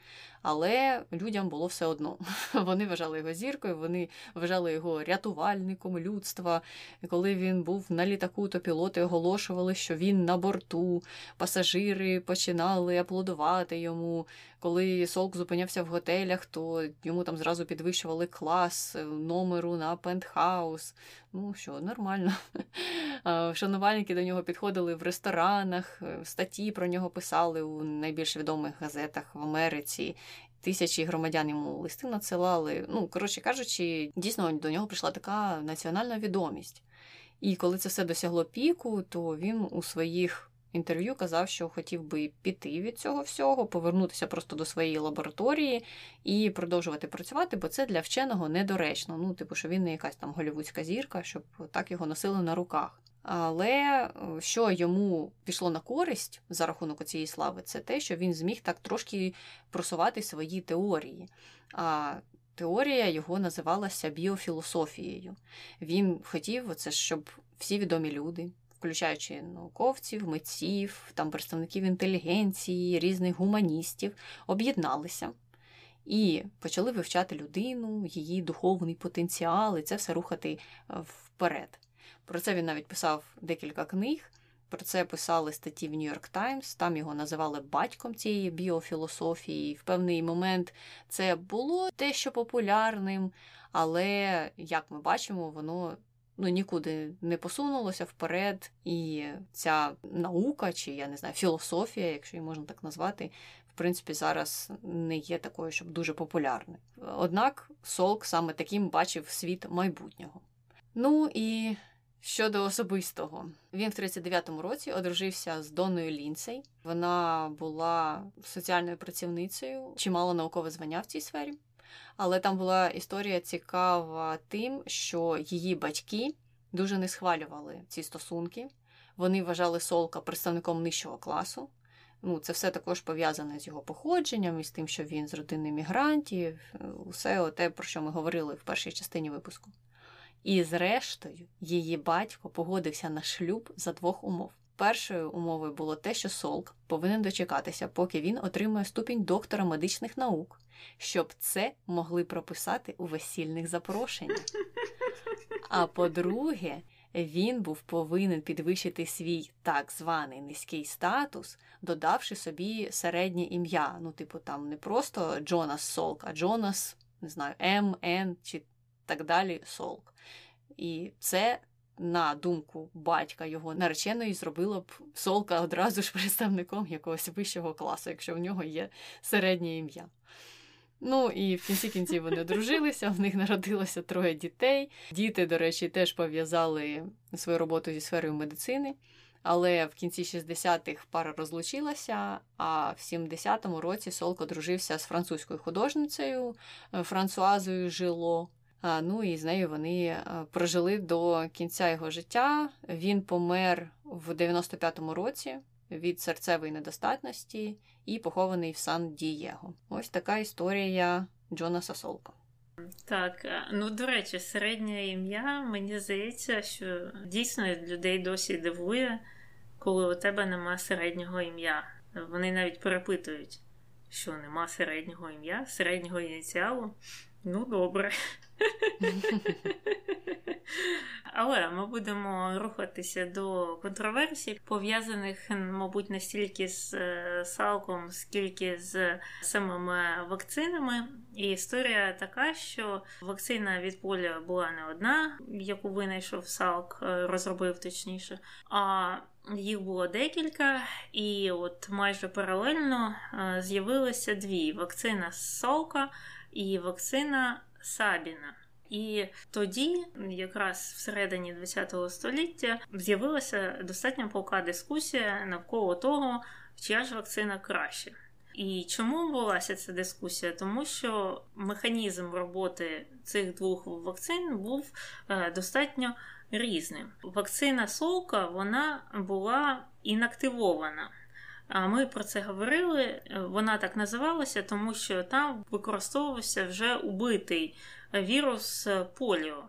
Але людям було все одно. Вони вважали його зіркою, вони вважали його рятувальником людства. І коли він був на літаку, то пілоти оголошували, що він на борту. Пасажири починали аплодувати йому. Коли Солк зупинявся в готелях, то йому там зразу підвищували клас номеру на пентхаус. Ну що, нормально. Шанувальники до нього підходили в ресторанах, е, статті про нього писали у найбільш відомих газетах в Америці. Тисячі громадян йому листи надсилали. Ну, коротше кажучи, дійсно до нього прийшла така національна відомість. І коли це все досягло піку, то він у своїх інтерв'ю казав, що хотів би піти від цього всього, повернутися просто до своєї лабораторії і продовжувати працювати, бо це для вченого недоречно. Ну, типу, що він не якась там голівудська зірка, щоб так його носили на руках. Але е, що йому пішло на користь за рахунок цієї слави, це те, що він зміг так трошки просувати свої теорії. А Теорія його називалася біофілософією. Він хотів, оце, щоб всі відомі люди, включаючи науковців, митців, там представників інтелігенції, різних гуманістів, об'єдналися і почали вивчати людину, її духовний потенціал, і це все рухати е, вперед. Про це він навіть писав декілька книг. Про це писали статті в Нью-Йорк Таймс, там його називали батьком цієї біофілософії. В певний момент це було дещо популярним, але, як ми бачимо, воно ну нікуди не посунулося вперед, і ця наука, чи я не знаю, філософія, якщо її можна так назвати, в принципі, зараз не є такою, щоб дуже популярною. Однак Солк саме таким бачив світ майбутнього. Ну і Щодо особистого, він в 39-му році одружився з Донною Лінцей. Вона була соціальною працівницею, чимало наукове звання в цій сфері. Але там була історія цікава тим, що її батьки дуже не схвалювали ці стосунки. Вони вважали Солка представником нижчого класу. Ну, Це все також пов'язане з його походженням і з тим, що він з родини мігрантів, усе те, про що ми говорили в першій частині випуску. І, зрештою, її батько погодився на шлюб за двох умов. Першою умовою було те, що Солк повинен дочекатися, поки він отримує ступінь доктора медичних наук, щоб це могли прописати у весільних запрошеннях. А по-друге, він був повинен підвищити свій так званий низький статус, додавши собі середнє ім'я. Ну, типу, там не просто Джонас Солк, а Джонас, не знаю, М, Н чи так далі Солк. І це. На думку батька його нареченої зробило б Солка одразу ж представником якогось вищого класу, якщо в нього є середнє ім'я. Ну і в кінці кінців вони одружилися, в них народилося троє дітей. Діти, до речі, теж пов'язали свою роботу зі сферою медицини. Але в кінці 60-х пара розлучилася, а в 70-му році Солк одружився з французькою художницею е, Франсуазою Жило. Ну і з нею вони е, прожили до кінця його життя. Він помер в 95-му році від серцевої недостатності і похований в Сан Дієго. Ось така історія Джонаса Солка.
Так, е, ну до речі, середнє ім'я, мені здається, що дійсно людей досі дивує, коли у тебе нема середнього ім'я. Вони навіть перепитують, що нема середнього ім'я, середнього ініціалу. Ну, добре. Але ми будемо рухатися до контроверсій, пов'язаних, мабуть, не стільки з е, салком, скільки з самими вакцинами. І історія така, що вакцина від поліо була не одна, яку винайшов Салк, е, розробив точніше. а їх було декілька, і от майже паралельно е, з'явилися дві: вакцина Салка і вакцина Сабіна. І тоді, якраз всередині ХХ століття, з'явилася достатньо полка дискусія навколо того, чия ж вакцина краще. І чому відбулася ця дискусія? Тому що механізм роботи цих двох вакцин був е, достатньо різним. Вакцина Солка вона була інактивована. А ми про це говорили. Вона так називалася, тому що там використовувався вже убитий вірус поліо,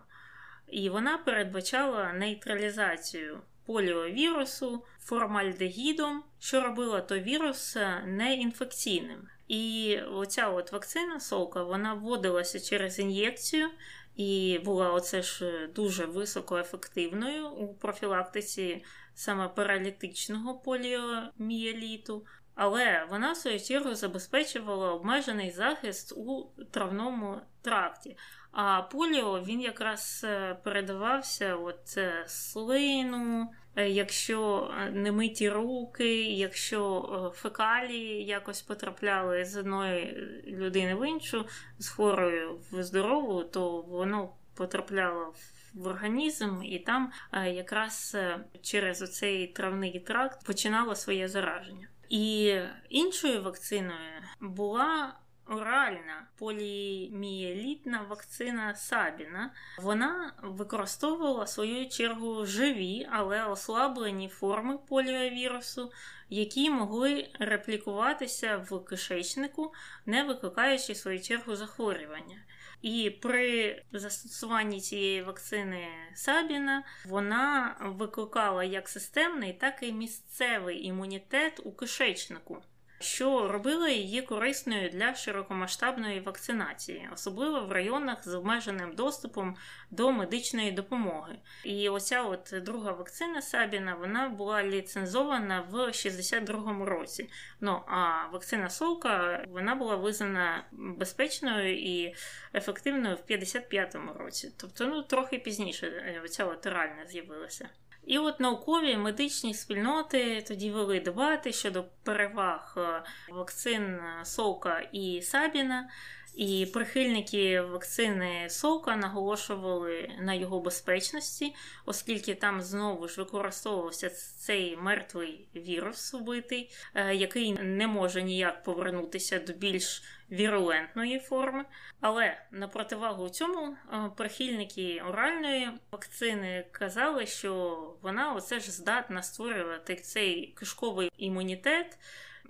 і вона передбачала нейтралізацію поліовірусу формальдегідом, що робила той вірус неінфекційним. І оця от вакцина Солка вона вводилася через ін'єкцію. І була оце ж дуже високоефективною у профілактиці саме паралітичного поліомієліту, але вона в свою чергу забезпечувала обмежений захист у травному тракті. А поліо він якраз е, передавався от е, слину, е, якщо не миті руки, якщо фекалії якось потрапляли з одної людини в іншу, з хворою в здорову, то воно потрапляло в організм, і там якраз через оцей травний тракт починало своє зараження. І іншою вакциною була оральна полімієлітна вакцина Сабіна. Вона використовувала в свою чергу живі, але ослаблені форми поліовірусу, які могли реплікуватися в кишечнику, не викликаючи в свою чергу захворювання. І при застосуванні цієї вакцини Сабіна вона викликала як системний, так і місцевий імунітет у кишечнику що робило її корисною для широкомасштабної вакцинації, особливо в районах з обмеженим доступом до медичної допомоги. І оця от друга вакцина Сабіна вона була ліцензована в 62-му році. Ну а вакцина Солка вона була визнана безпечною і ефективною в 55-му році. Тобто, ну трохи пізніше е, оця от реальна з'явилася. І от наукові медичні спільноти тоді вели дебати щодо переваг е, вакцин Солка і Сабіна. І прихильники вакцини Сока наголошували на його безпечності, оскільки там знову ж використовувався цей мертвий вірус вбитий, е, який не може ніяк повернутися до більш вірулентної форми. Але на противагу цьому е, прихильники оральної вакцини казали, що вона оце ж здатна створювати цей кишковий імунітет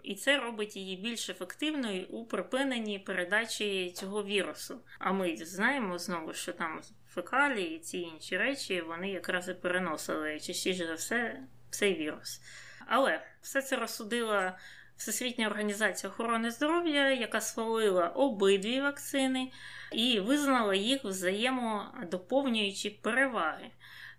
і це робить її більш ефективною у припиненні передачі цього вірусу. А ми знаємо знову, що там фекалії і ці інші речі вони якраз і переносили частіше за все цей вірус. Але все це розсудила Всесвітня організація охорони здоров'я, яка схвалила обидві вакцини і визнала їх взаємодоповнюючі переваги.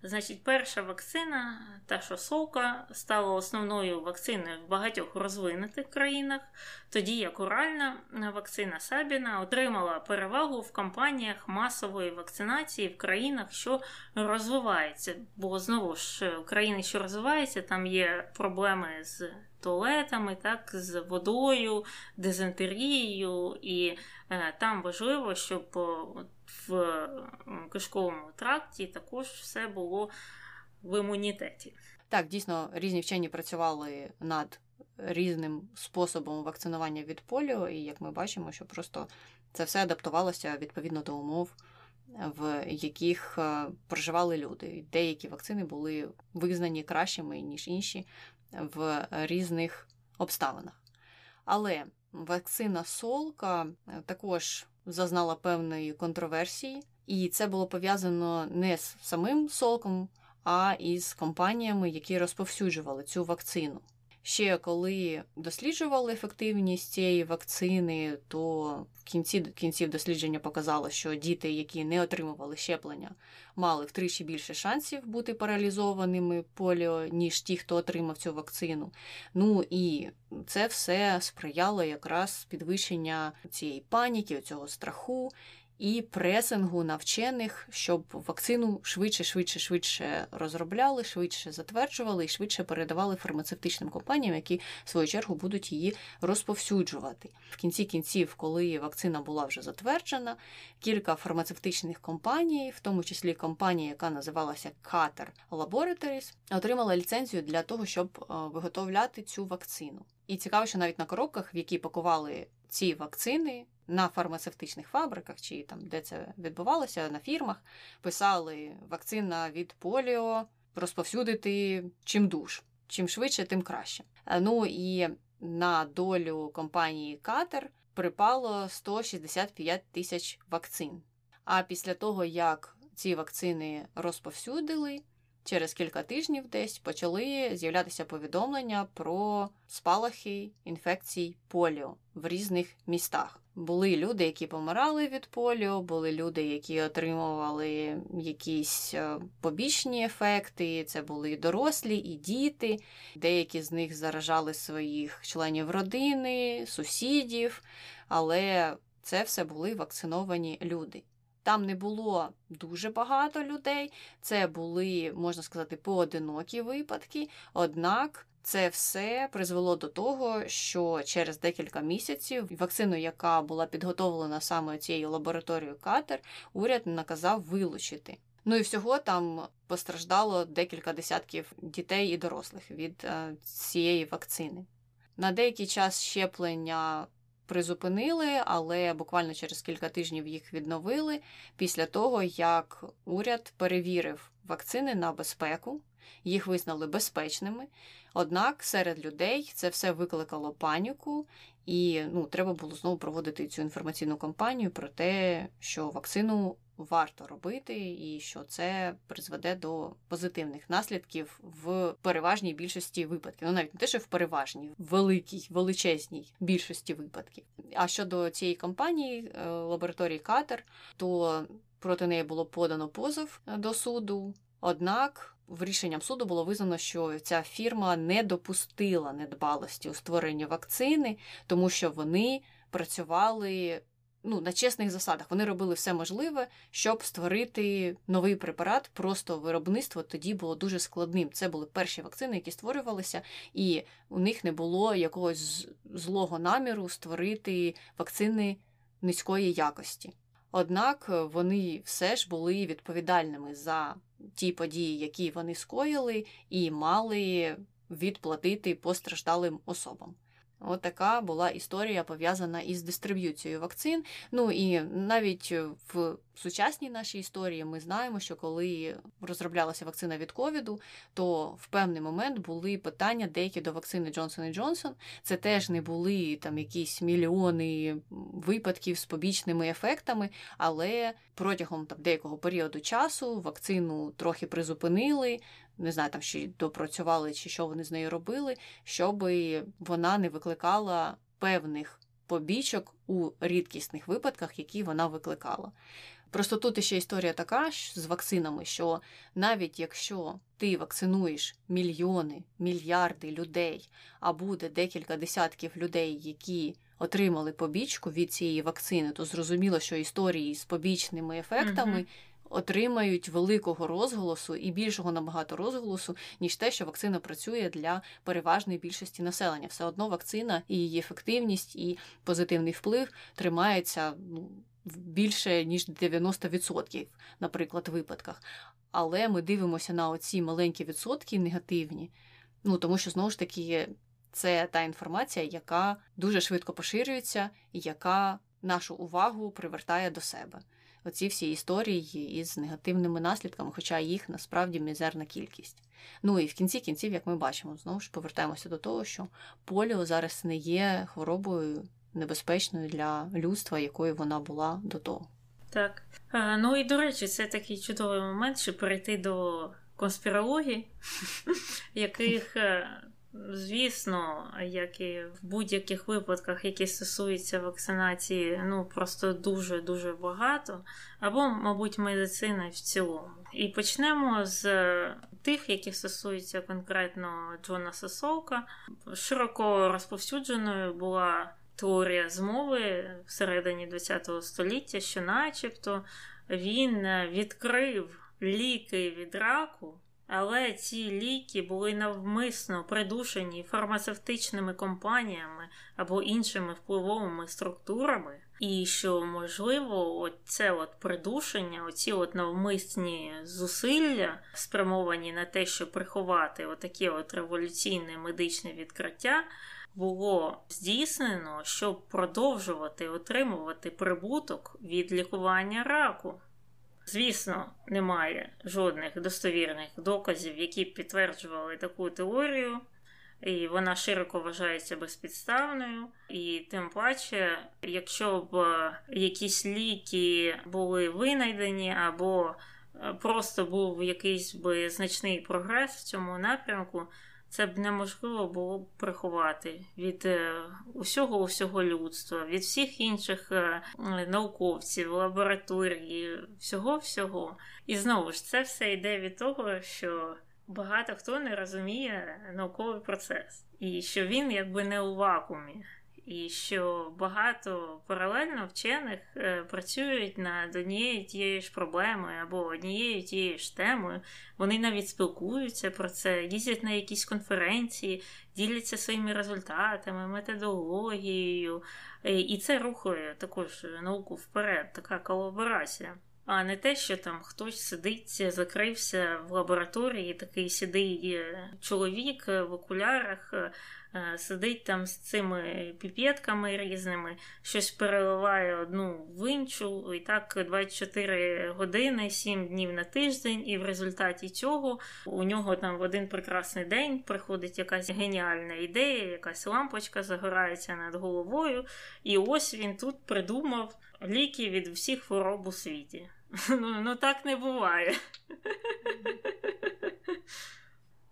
Значить, перша вакцина, та що совка, стала основною вакциною в багатьох розвинутих країнах, тоді як оральна вакцина Сабіна отримала перевагу в кампаніях масової вакцинації в країнах, що розвиваються. Бо знову ж країни, що розвиваються, там є проблеми з туалетами, так, з водою, дизентерією, і е, там важливо, щоб в кишковому тракті також все було в імунітеті.
Так, дійсно, різні вчені працювали над різним способом вакцинування від поліо, і як ми бачимо, що просто це все адаптувалося відповідно до умов, в яких е, проживали люди. Деякі вакцини були визнані кращими, ніж інші в різних обставинах. Але вакцина Солка е, також зазнала певної контроверсії, і це було пов'язано не з самим Солком, а із компаніями, які розповсюджували цю вакцину. Ще коли досліджували ефективність цієї вакцини, то в кінці кінців дослідження показало, що діти, які не отримували щеплення, мали втричі більше шансів бути паралізованими поліо, ніж ті, хто отримав цю вакцину. Ну і це все сприяло якраз підвищення цієї паніки, цього страху і пресингу навчених, щоб вакцину швидше, швидше, швидше розробляли, швидше затверджували і швидше передавали фармацевтичним компаніям, які в свою чергу будуть її розповсюджувати. В кінці кінців, коли вакцина була вже затверджена, кілька фармацевтичних компаній, в тому числі компанія, яка називалася Qatar Laboratories, отримала ліцензію для того, щоб е, виготовляти цю вакцину. І цікаво, що навіть на коробках, в які пакували ці вакцини, на фармацевтичних фабриках, чи там де це відбувалося, на фірмах писали вакцина від поліо розповсюдити чим душ. Чим швидше, тим краще. Е, ну і на долю компанії Катер припало 165 тисяч вакцин. А після того, як ці вакцини розповсюдили, через кілька тижнів десь почали з'являтися повідомлення про спалахи інфекцій поліо в різних містах. Були люди, які помирали від поліо, були люди, які отримували якісь е, побічні ефекти. Це були і дорослі, і діти. Деякі з них заражали своїх членів родини, сусідів, але це все були вакциновані люди. Там не було дуже багато людей, це були, можна сказати, поодинокі випадки, однак. Це все призвело до того, що через декілька місяців вакцину, яка була підготовлена саме цією лабораторією Катер, уряд наказав вилучити. Ну і всього там постраждало декілька десятків дітей і дорослих від е, цієї вакцини. На деякий час щеплення призупинили, але буквально через кілька тижнів їх відновили після того, як уряд перевірив вакцини на безпеку, їх визнали безпечними. Однак серед людей це все викликало паніку, і ну, треба було знову проводити цю інформаційну кампанію про те, що вакцину варто робити, і що це призведе до позитивних наслідків в переважній більшості випадків. Ну навіть не те, що в переважній, в великій, величезній більшості випадків. А щодо цієї компанії е, лабораторії Катер, то проти неї було подано позов е, до суду. Однак в рішенням суду було визнано, що ця фірма не допустила недбалості у створенні вакцини, тому що вони працювали ну, на чесних засадах. Вони робили все можливе, щоб створити новий препарат. Просто виробництво тоді було дуже складним. Це були перші вакцини, які створювалися, і у них не було якогось злого наміру створити вакцини низької якості. Однак вони все ж були відповідальними за ті події, які вони скоїли, і мали відплатити постраждалим особам. От така була історія пов'язана із дистриб'юцією вакцин. Ну і навіть в сучасній нашій історії ми знаємо, що коли розроблялася вакцина від ковіду, то в певний момент були питання деякі до вакцини Джонсон і Джонсон. Це теж не були там якісь мільйони випадків з побічними ефектами, але протягом там деякого періоду часу вакцину трохи призупинили не знаю, там чи допрацювали, чи що вони з нею робили, щоб вона не викликала певних побічок у рідкісних випадках, які вона викликала. Просто тут ще історія така з вакцинами, що навіть якщо ти вакцинуєш мільйони, мільярди людей, а буде декілька десятків людей, які отримали побічку від цієї вакцини, то зрозуміло, що історії з побічними ефектами. Отримають великого розголосу і більшого набагато розголосу, ніж те, що вакцина працює для переважної більшості населення. Все одно вакцина і її ефективність і позитивний вплив тримається ну, більше ніж 90%, наприклад, випадках. Але ми дивимося на оці маленькі відсотки негативні, ну тому що знову ж таки це та інформація, яка дуже швидко поширюється і яка нашу увагу привертає до себе оці всі історії із негативними наслідками, хоча їх насправді мізерна кількість. Ну і в кінці кінців, як ми бачимо, знову ж повертаємося до того, що поліо зараз не є хворобою небезпечною для людства, якою вона була до того.
Так. А, Ну і до речі, це такий чудовий момент, щоб перейти до конспірології, яких е, Звісно, як і в будь-яких випадках, які стосуються вакцинації, ну просто дуже-дуже багато, або, мабуть, медицини в цілому. І почнемо з тих, які стосуються конкретно Джона Сосолка. Широко розповсюдженою була теорія змови всередині ХХ століття, що, начебто, він відкрив ліки від раку. Але ці ліки були навмисно придушені фармацевтичними компаніями або іншими впливовими структурами, і що, можливо, це от придушення, оці от навмисні зусилля, спрямовані на те, щоб приховати отаке от революційне медичне відкриття, було здійснено, щоб продовжувати отримувати прибуток від лікування раку. Звісно, немає жодних достовірних доказів, які б підтверджували таку теорію, і вона широко вважається безпідставною. І тим паче, якщо б е, якісь ліки були винайдені або е, просто був якийсь би значний прогрес в цьому напрямку, це б неможливо було б приховати від е, усього усього людства, від всіх інших е, науковців, лабораторії, всього-всього. І знову ж це все йде від того, що багато хто не розуміє науковий процес, і що він якби не у вакуумі і що багато паралельно вчених е, працюють над однією тією ж проблемою або однією тією ж темою. Вони навіть спілкуються про це, їздять на якісь конференції, діляться своїми результатами, методологією. Е, і це рухає також науку вперед, така колаборація. А не те, що там хтось сидить, закрився в лабораторії, такий сідий е, чоловік в окулярах, сидить там з цими піпетками різними, щось переливає одну в іншу, і так 24 години, 7 днів на тиждень, і в результаті цього у нього там в один прекрасний день приходить якась геніальна ідея, якась лампочка загорається над головою, і ось він тут придумав ліки від всіх хвороб у світі. Ну, ну так не буває.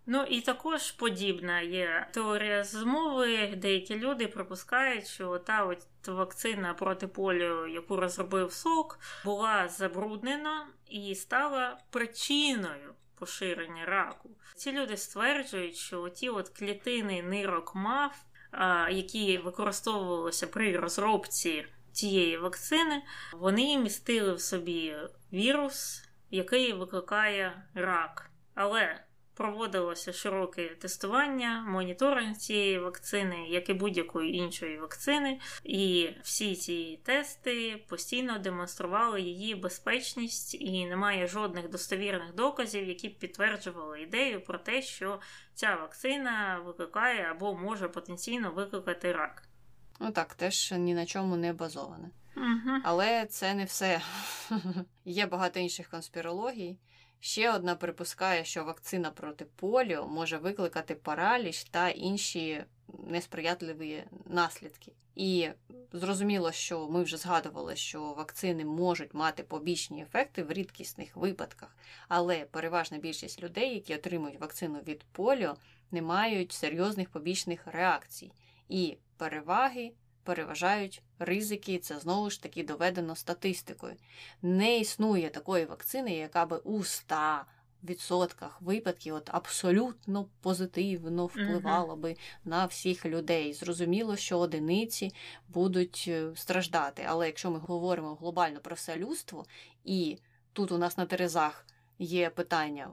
Ну і також подібна є теорія змови. Деякі люди припускають, що та от вакцина проти поліо, яку розробив сок, була забруднена і стала причиною поширення раку. Ці люди стверджують, що ті от клітини нирок мав, які використовувалися при розробці цієї вакцини, вони містили в собі вірус, який викликає рак. Але Проводилося широке тестування, моніторинг цієї вакцини, як і будь-якої іншої вакцини, і всі ці тести постійно демонстрували її безпечність, і немає жодних достовірних доказів, які б підтверджували ідею про те, що ця вакцина викликає або може потенційно викликати рак.
Ну так, теж ні на чому не базоване.
Угу.
Але це не все. Є багато інших конспірологій. Ще одна припускає, що вакцина проти поліо може викликати параліч та інші несприятливі наслідки. І зрозуміло, що ми вже згадували, що вакцини можуть мати побічні ефекти в рідкісних випадках, але переважна більшість людей, які отримують вакцину від поліо, не мають серйозних побічних реакцій. І переваги переважають ризики, це знову ж таки доведено статистикою. Не існує такої вакцини, яка би у 100% випадків от абсолютно позитивно впливала би на всіх людей. Зрозуміло, що одиниці будуть е, страждати. Але якщо ми говоримо глобально про все людство, і тут у нас на Терезах є питання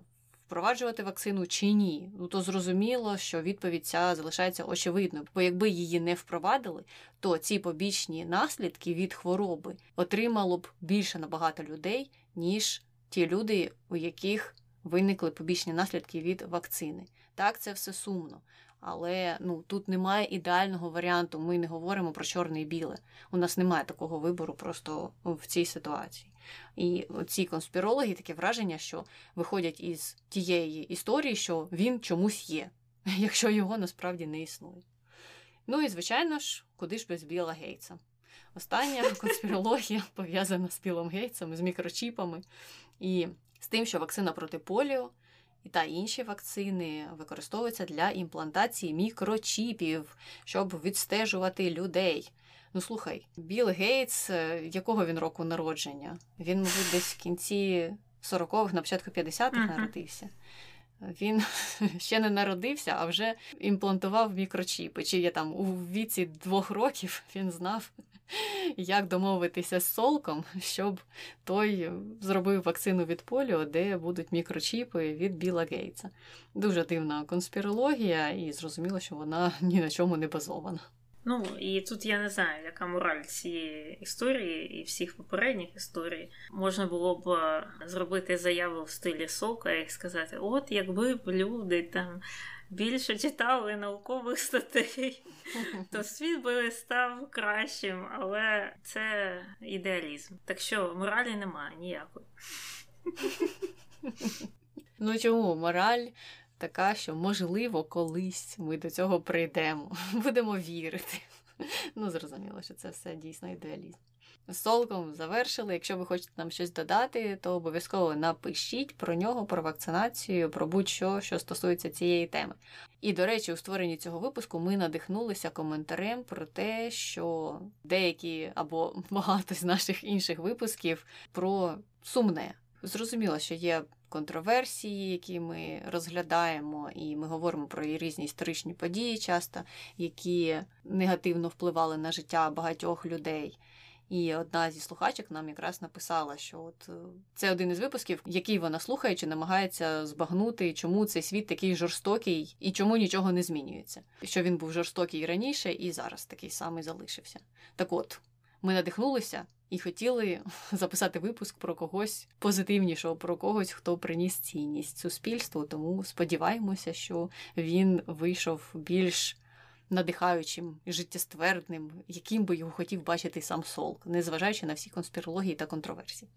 впроваджувати вакцину чи ні, ну то зрозуміло, що відповідь ця залишається очевидною. Бо якби її не впровадили, то ці побічні наслідки від хвороби отримало б більше набагато людей, ніж ті люди, у яких виникли побічні наслідки від вакцини. Так, це все сумно. Але ну тут немає ідеального варіанту. Ми не говоримо про чорне і біле. У нас немає такого вибору просто в цій ситуації. І ці конспірологи таке враження, що виходять із тієї історії, що він чомусь є, якщо його насправді не існує. Ну і, звичайно ж, куди ж без Біла Гейтса. Остання конспірологія пов'язана з Білом Гейтсом, з мікрочіпами і з тим, що вакцина проти поліо та інші вакцини використовуються для імплантації мікрочіпів, щоб відстежувати людей. Ну слухай, Білл Гейтс, е, якого він року народження? Він, мабуть, десь в кінці 40-х, на початку 50-х uh-huh. народився. Він ще не народився, а вже імплантував мікрочіпи. Чи є там у віці двох років він знав, як домовитися з солком, щоб той зробив вакцину від поліо, де будуть мікрочіпи від Біла Гейтса. Дуже дивна конспірологія, і зрозуміло, що вона ні на чому не базована.
Ну, і тут я не знаю, яка мораль цієї історії і всіх попередніх історій. Можна було б е, зробити заяву в стилі сока і сказати: от якби б люди там більше читали наукових статей, то світ би став кращим, але це ідеалізм. Так що моралі немає ніякої.
Ну чому мораль така, що можливо колись ми до цього прийдемо, будемо вірити. Ну, зрозуміло, що це все дійсно ідеалізм. З солком завершили. Якщо ви хочете нам щось додати, то обов'язково напишіть про нього, про вакцинацію, про будь-що, що стосується цієї теми. І, до речі, у створенні цього випуску ми надихнулися коментарем про те, що деякі або багато з наших інших випусків про сумне. Зрозуміло, що є контроверсії, які ми розглядаємо, і ми говоримо про різні історичні події, часто, які негативно впливали на життя багатьох людей. І одна зі слухачок нам якраз написала, що от е, це один із випусків, який вона слухаючи, намагається збагнути, чому цей світ такий жорстокий і чому нічого не змінюється. Що він був жорстокий раніше і зараз такий самий залишився. Так от ми надихнулися і хотіли записати випуск про когось позитивнішого, про когось, хто приніс цінність суспільству. Тому сподіваємося, що він вийшов більш надихаючим життєствердним, яким би його хотів бачити сам Солк, незважаючи на всі конспірології та контроверсії.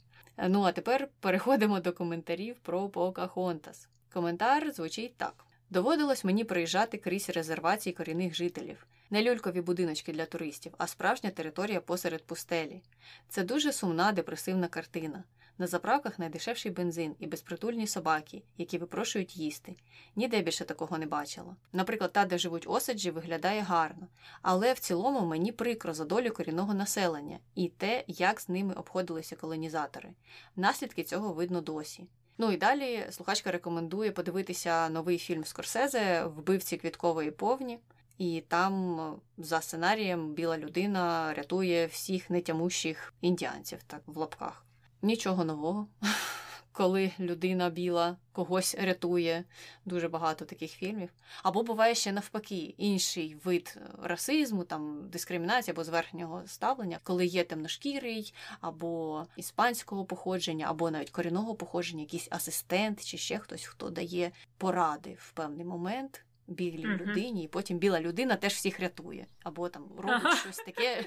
Ну а тепер переходимо до коментарів про Покахонтас. Коментар звучить так. Доводилось мені приїжджати крізь резервації корінних жителів, не люлькові будиночки для туристів, а справжня територія посеред пустелі. Це дуже сумна, депресивна картина. На заправках найдешевший бензин і безпритульні собаки, які випрошують їсти. Ніде більше такого не бачила. Наприклад, та, де живуть осаджі, виглядає гарно, але в цілому мені прикро за долю корінного населення і те, як з ними обходилися колонізатори. Наслідки цього видно досі. Ну і далі слухачка рекомендує подивитися новий фільм Скорсезе Вбивці квіткової повні. І там за сценарієм біла людина рятує всіх нетямущих індіанців, так в лапках. Нічого нового. коли людина біла когось рятує. Дуже багато таких фільмів. Або буває ще навпаки інший вид расизму, там дискримінації або зверхнього ставлення, коли є темношкірий, або іспанського походження, або навіть корінного походження, якийсь асистент чи ще хтось, хто дає поради в певний момент білій uh-huh. людині, і потім біла людина теж всіх рятує. Або там робить uh-huh. щось таке,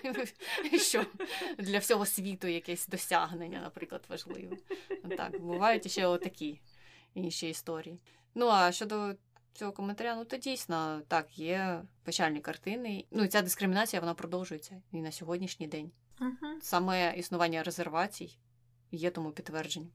що для всього світу якесь досягнення, наприклад, важливе. Так, бувають ще отакі інші історії. Ну а щодо цього коментаря, ну то дійсно так, є печальні картини. Ну і ця дискримінація вона продовжується і на сьогоднішній день.
Uh-huh.
Саме існування резервацій є тому підтвердження.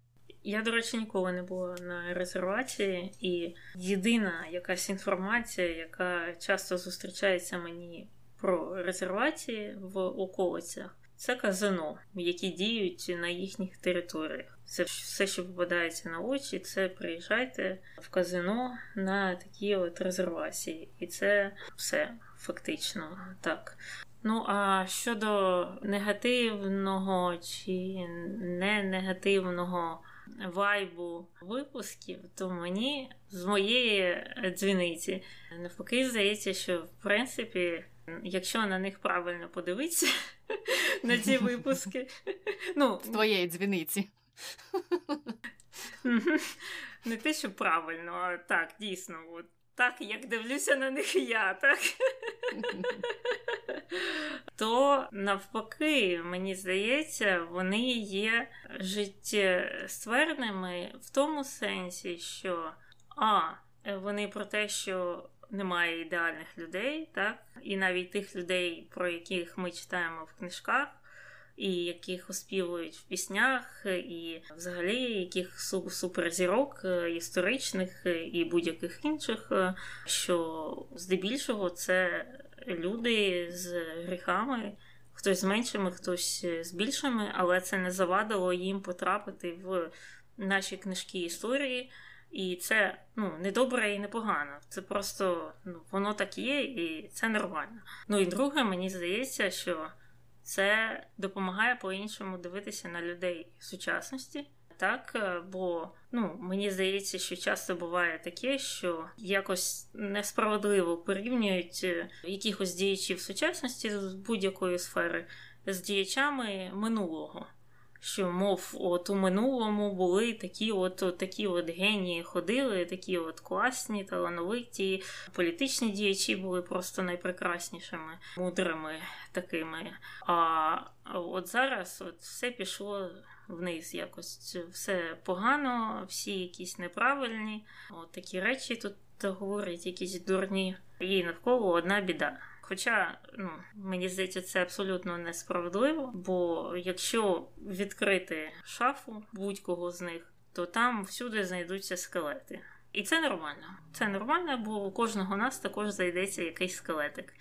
Я, до речі, ніколи не була на резервації, і єдина якась інформація, яка часто зустрічається мені про резервації в околицях, це казино, які діють на їхніх територіях. Це все, що попадається на очі, це приїжджайте в казино на такі от резервації. І це все фактично так. Ну, а щодо негативного чи не негативного вайбу випусків, то мені з моєї дзвіниці. Навпаки здається, що в принципі, якщо на них правильно подивитися на ці випуски, ну
з твоєї дзвіниці.
Не те, що правильно, а так, дійсно, от так, як дивлюся на них я, так. То навпаки, мені здається, вони є життєстверними в тому сенсі, що а, вони про те, що немає ідеальних людей, так, і навіть тих людей, про яких ми читаємо в книжках і яких оспівують в піснях, і взагалі яких суперзірок е, історичних е, і будь-яких інших, е, що здебільшого це люди з гріхами. Хтось з меншими, хтось з більшими, але це не завадило їм потрапити в наші книжки історії. І це ну, не добре і не погано. Це просто ну, воно так є, і це нормально. Ну і друге, мені здається, що це допомагає по-іншому дивитися на людей сучасності. Так, е, бо ну мені здається, що часто буває таке, що якось несправедливо порівнюють е, якихось діячів сучасності з будь-якої сфери з діячами минулого що, мов, от у минулому були такі от, такі от генії ходили, такі от класні, талановиті, політичні діячі були просто найпрекраснішими, мудрими такими. А от зараз от все пішло вниз якось. Все погано, всі якісь неправильні. От такі речі тут говорять, якісь дурні. І навколо одна біда. Хоча, ну, мені здається, це абсолютно несправедливо, бо якщо відкрити шафу будь-кого з них, то там всюди знайдуться скелети. І це нормально. Це нормально, бо у кожного нас також знайдеться якийсь скелетик.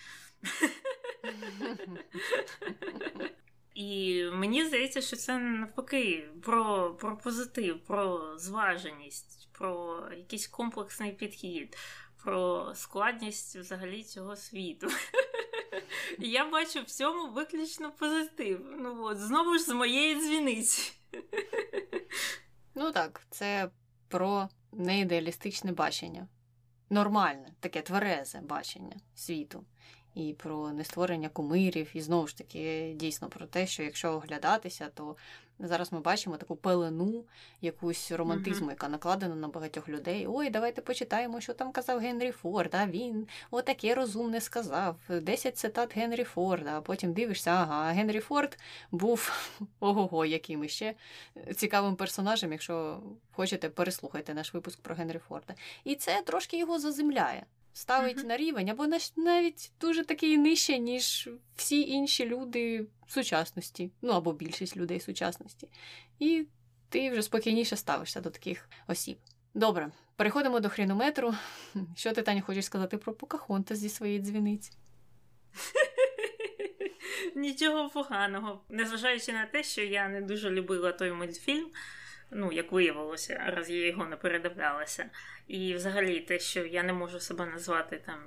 І мені здається, що це навпаки про про позитив, про зваженість, про якийсь комплексний підхід, про складність взагалі цього світу. Я бачу в цьому виключно позитив. Ну от, знову ж з моєї дзвіниці.
Ну так, це про неідеалістичне бачення. Нормальне, таке тверезе бачення світу. І про нестворення кумирів, і знову ж таки, дійсно про те, що якщо оглядатися, то Зараз ми бачимо таку пелену, якусь романтизму, uh-huh. яка накладена на багатьох людей. Ой, давайте почитаємо, що там казав Генрі Форд. А він отаке розумне сказав. Десять цитат Генрі Форда. А потім дивишся, ага, Генрі Форд був ого-го, яким іще цікавим персонажем, якщо хочете, переслухайте наш випуск про Генрі Форда. І це трошки його заземляє ставить uh-huh. на рівень, або навіть дуже такий нижче, ніж всі інші люди сучасності, ну або більшість людей сучасності. І ти вже спокійніше ставишся до таких осіб. Добре, переходимо до хрінометру. Що ти, Таня, хочеш сказати про Покахонта зі своєї дзвіниці?
Нічого поганого. Незважаючи на те, що я не дуже любила той мультфільм, Ну, як виявилося, раз я його не передивлялася. І взагалі те, що я не можу себе назвати там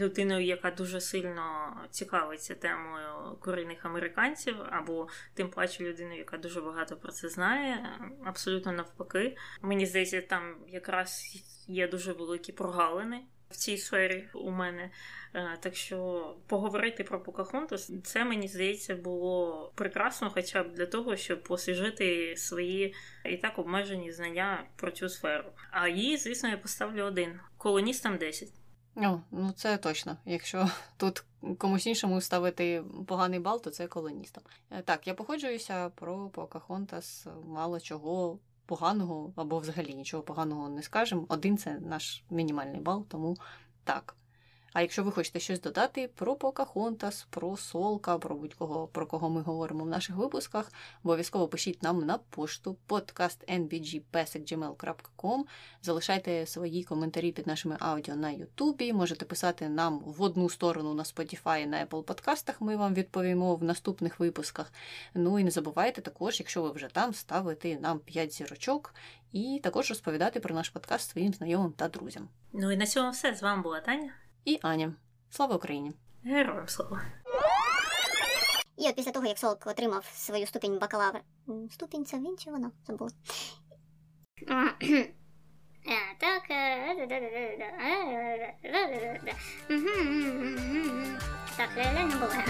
людиною, яка дуже сильно цікавиться темою корінних американців, або тим паче людиною, яка дуже багато про це знає, абсолютно навпаки. Мені здається, там якраз є дуже великі прогалини в цій сфері у мене. Е, так що поговорити про Покахонтас, це мені здається було прекрасно, хоча б для того, щоб освіжити свої і так обмежені знання про цю сферу. А її, звісно, я поставлю один колоністам 10.
О, ну це точно. Якщо тут комусь іншому ставити поганий бал, то це колоністам. Е, так, я походжуюся про Покахонтас, мало чого поганого або взагалі нічого поганого не скажемо. Один це наш мінімальний бал, тому так. А якщо ви хочете щось додати про Покахонтас, про Солка, про будь-кого, про кого ми говоримо в наших випусках, обов'язково пишіть нам на пошту podcastnbgpesek.gmail.com Залишайте свої коментарі під нашими аудіо на Ютубі. Можете писати нам в одну сторону на Spotify, на Apple подкастах. Ми вам відповімо в наступних випусках. Ну і не забувайте також, якщо ви вже там, ставити нам 5 зірочок і також розповідати про наш подкаст своїм знайомим та друзям.
Ну і на цьому все. З вами була Таня
і Аня. Слава Україні!
Героям слава!
І от після того, як Солк отримав свою ступінь бакалавра. Ступінь це він чи вона? Забула. Так. Так, реально буває.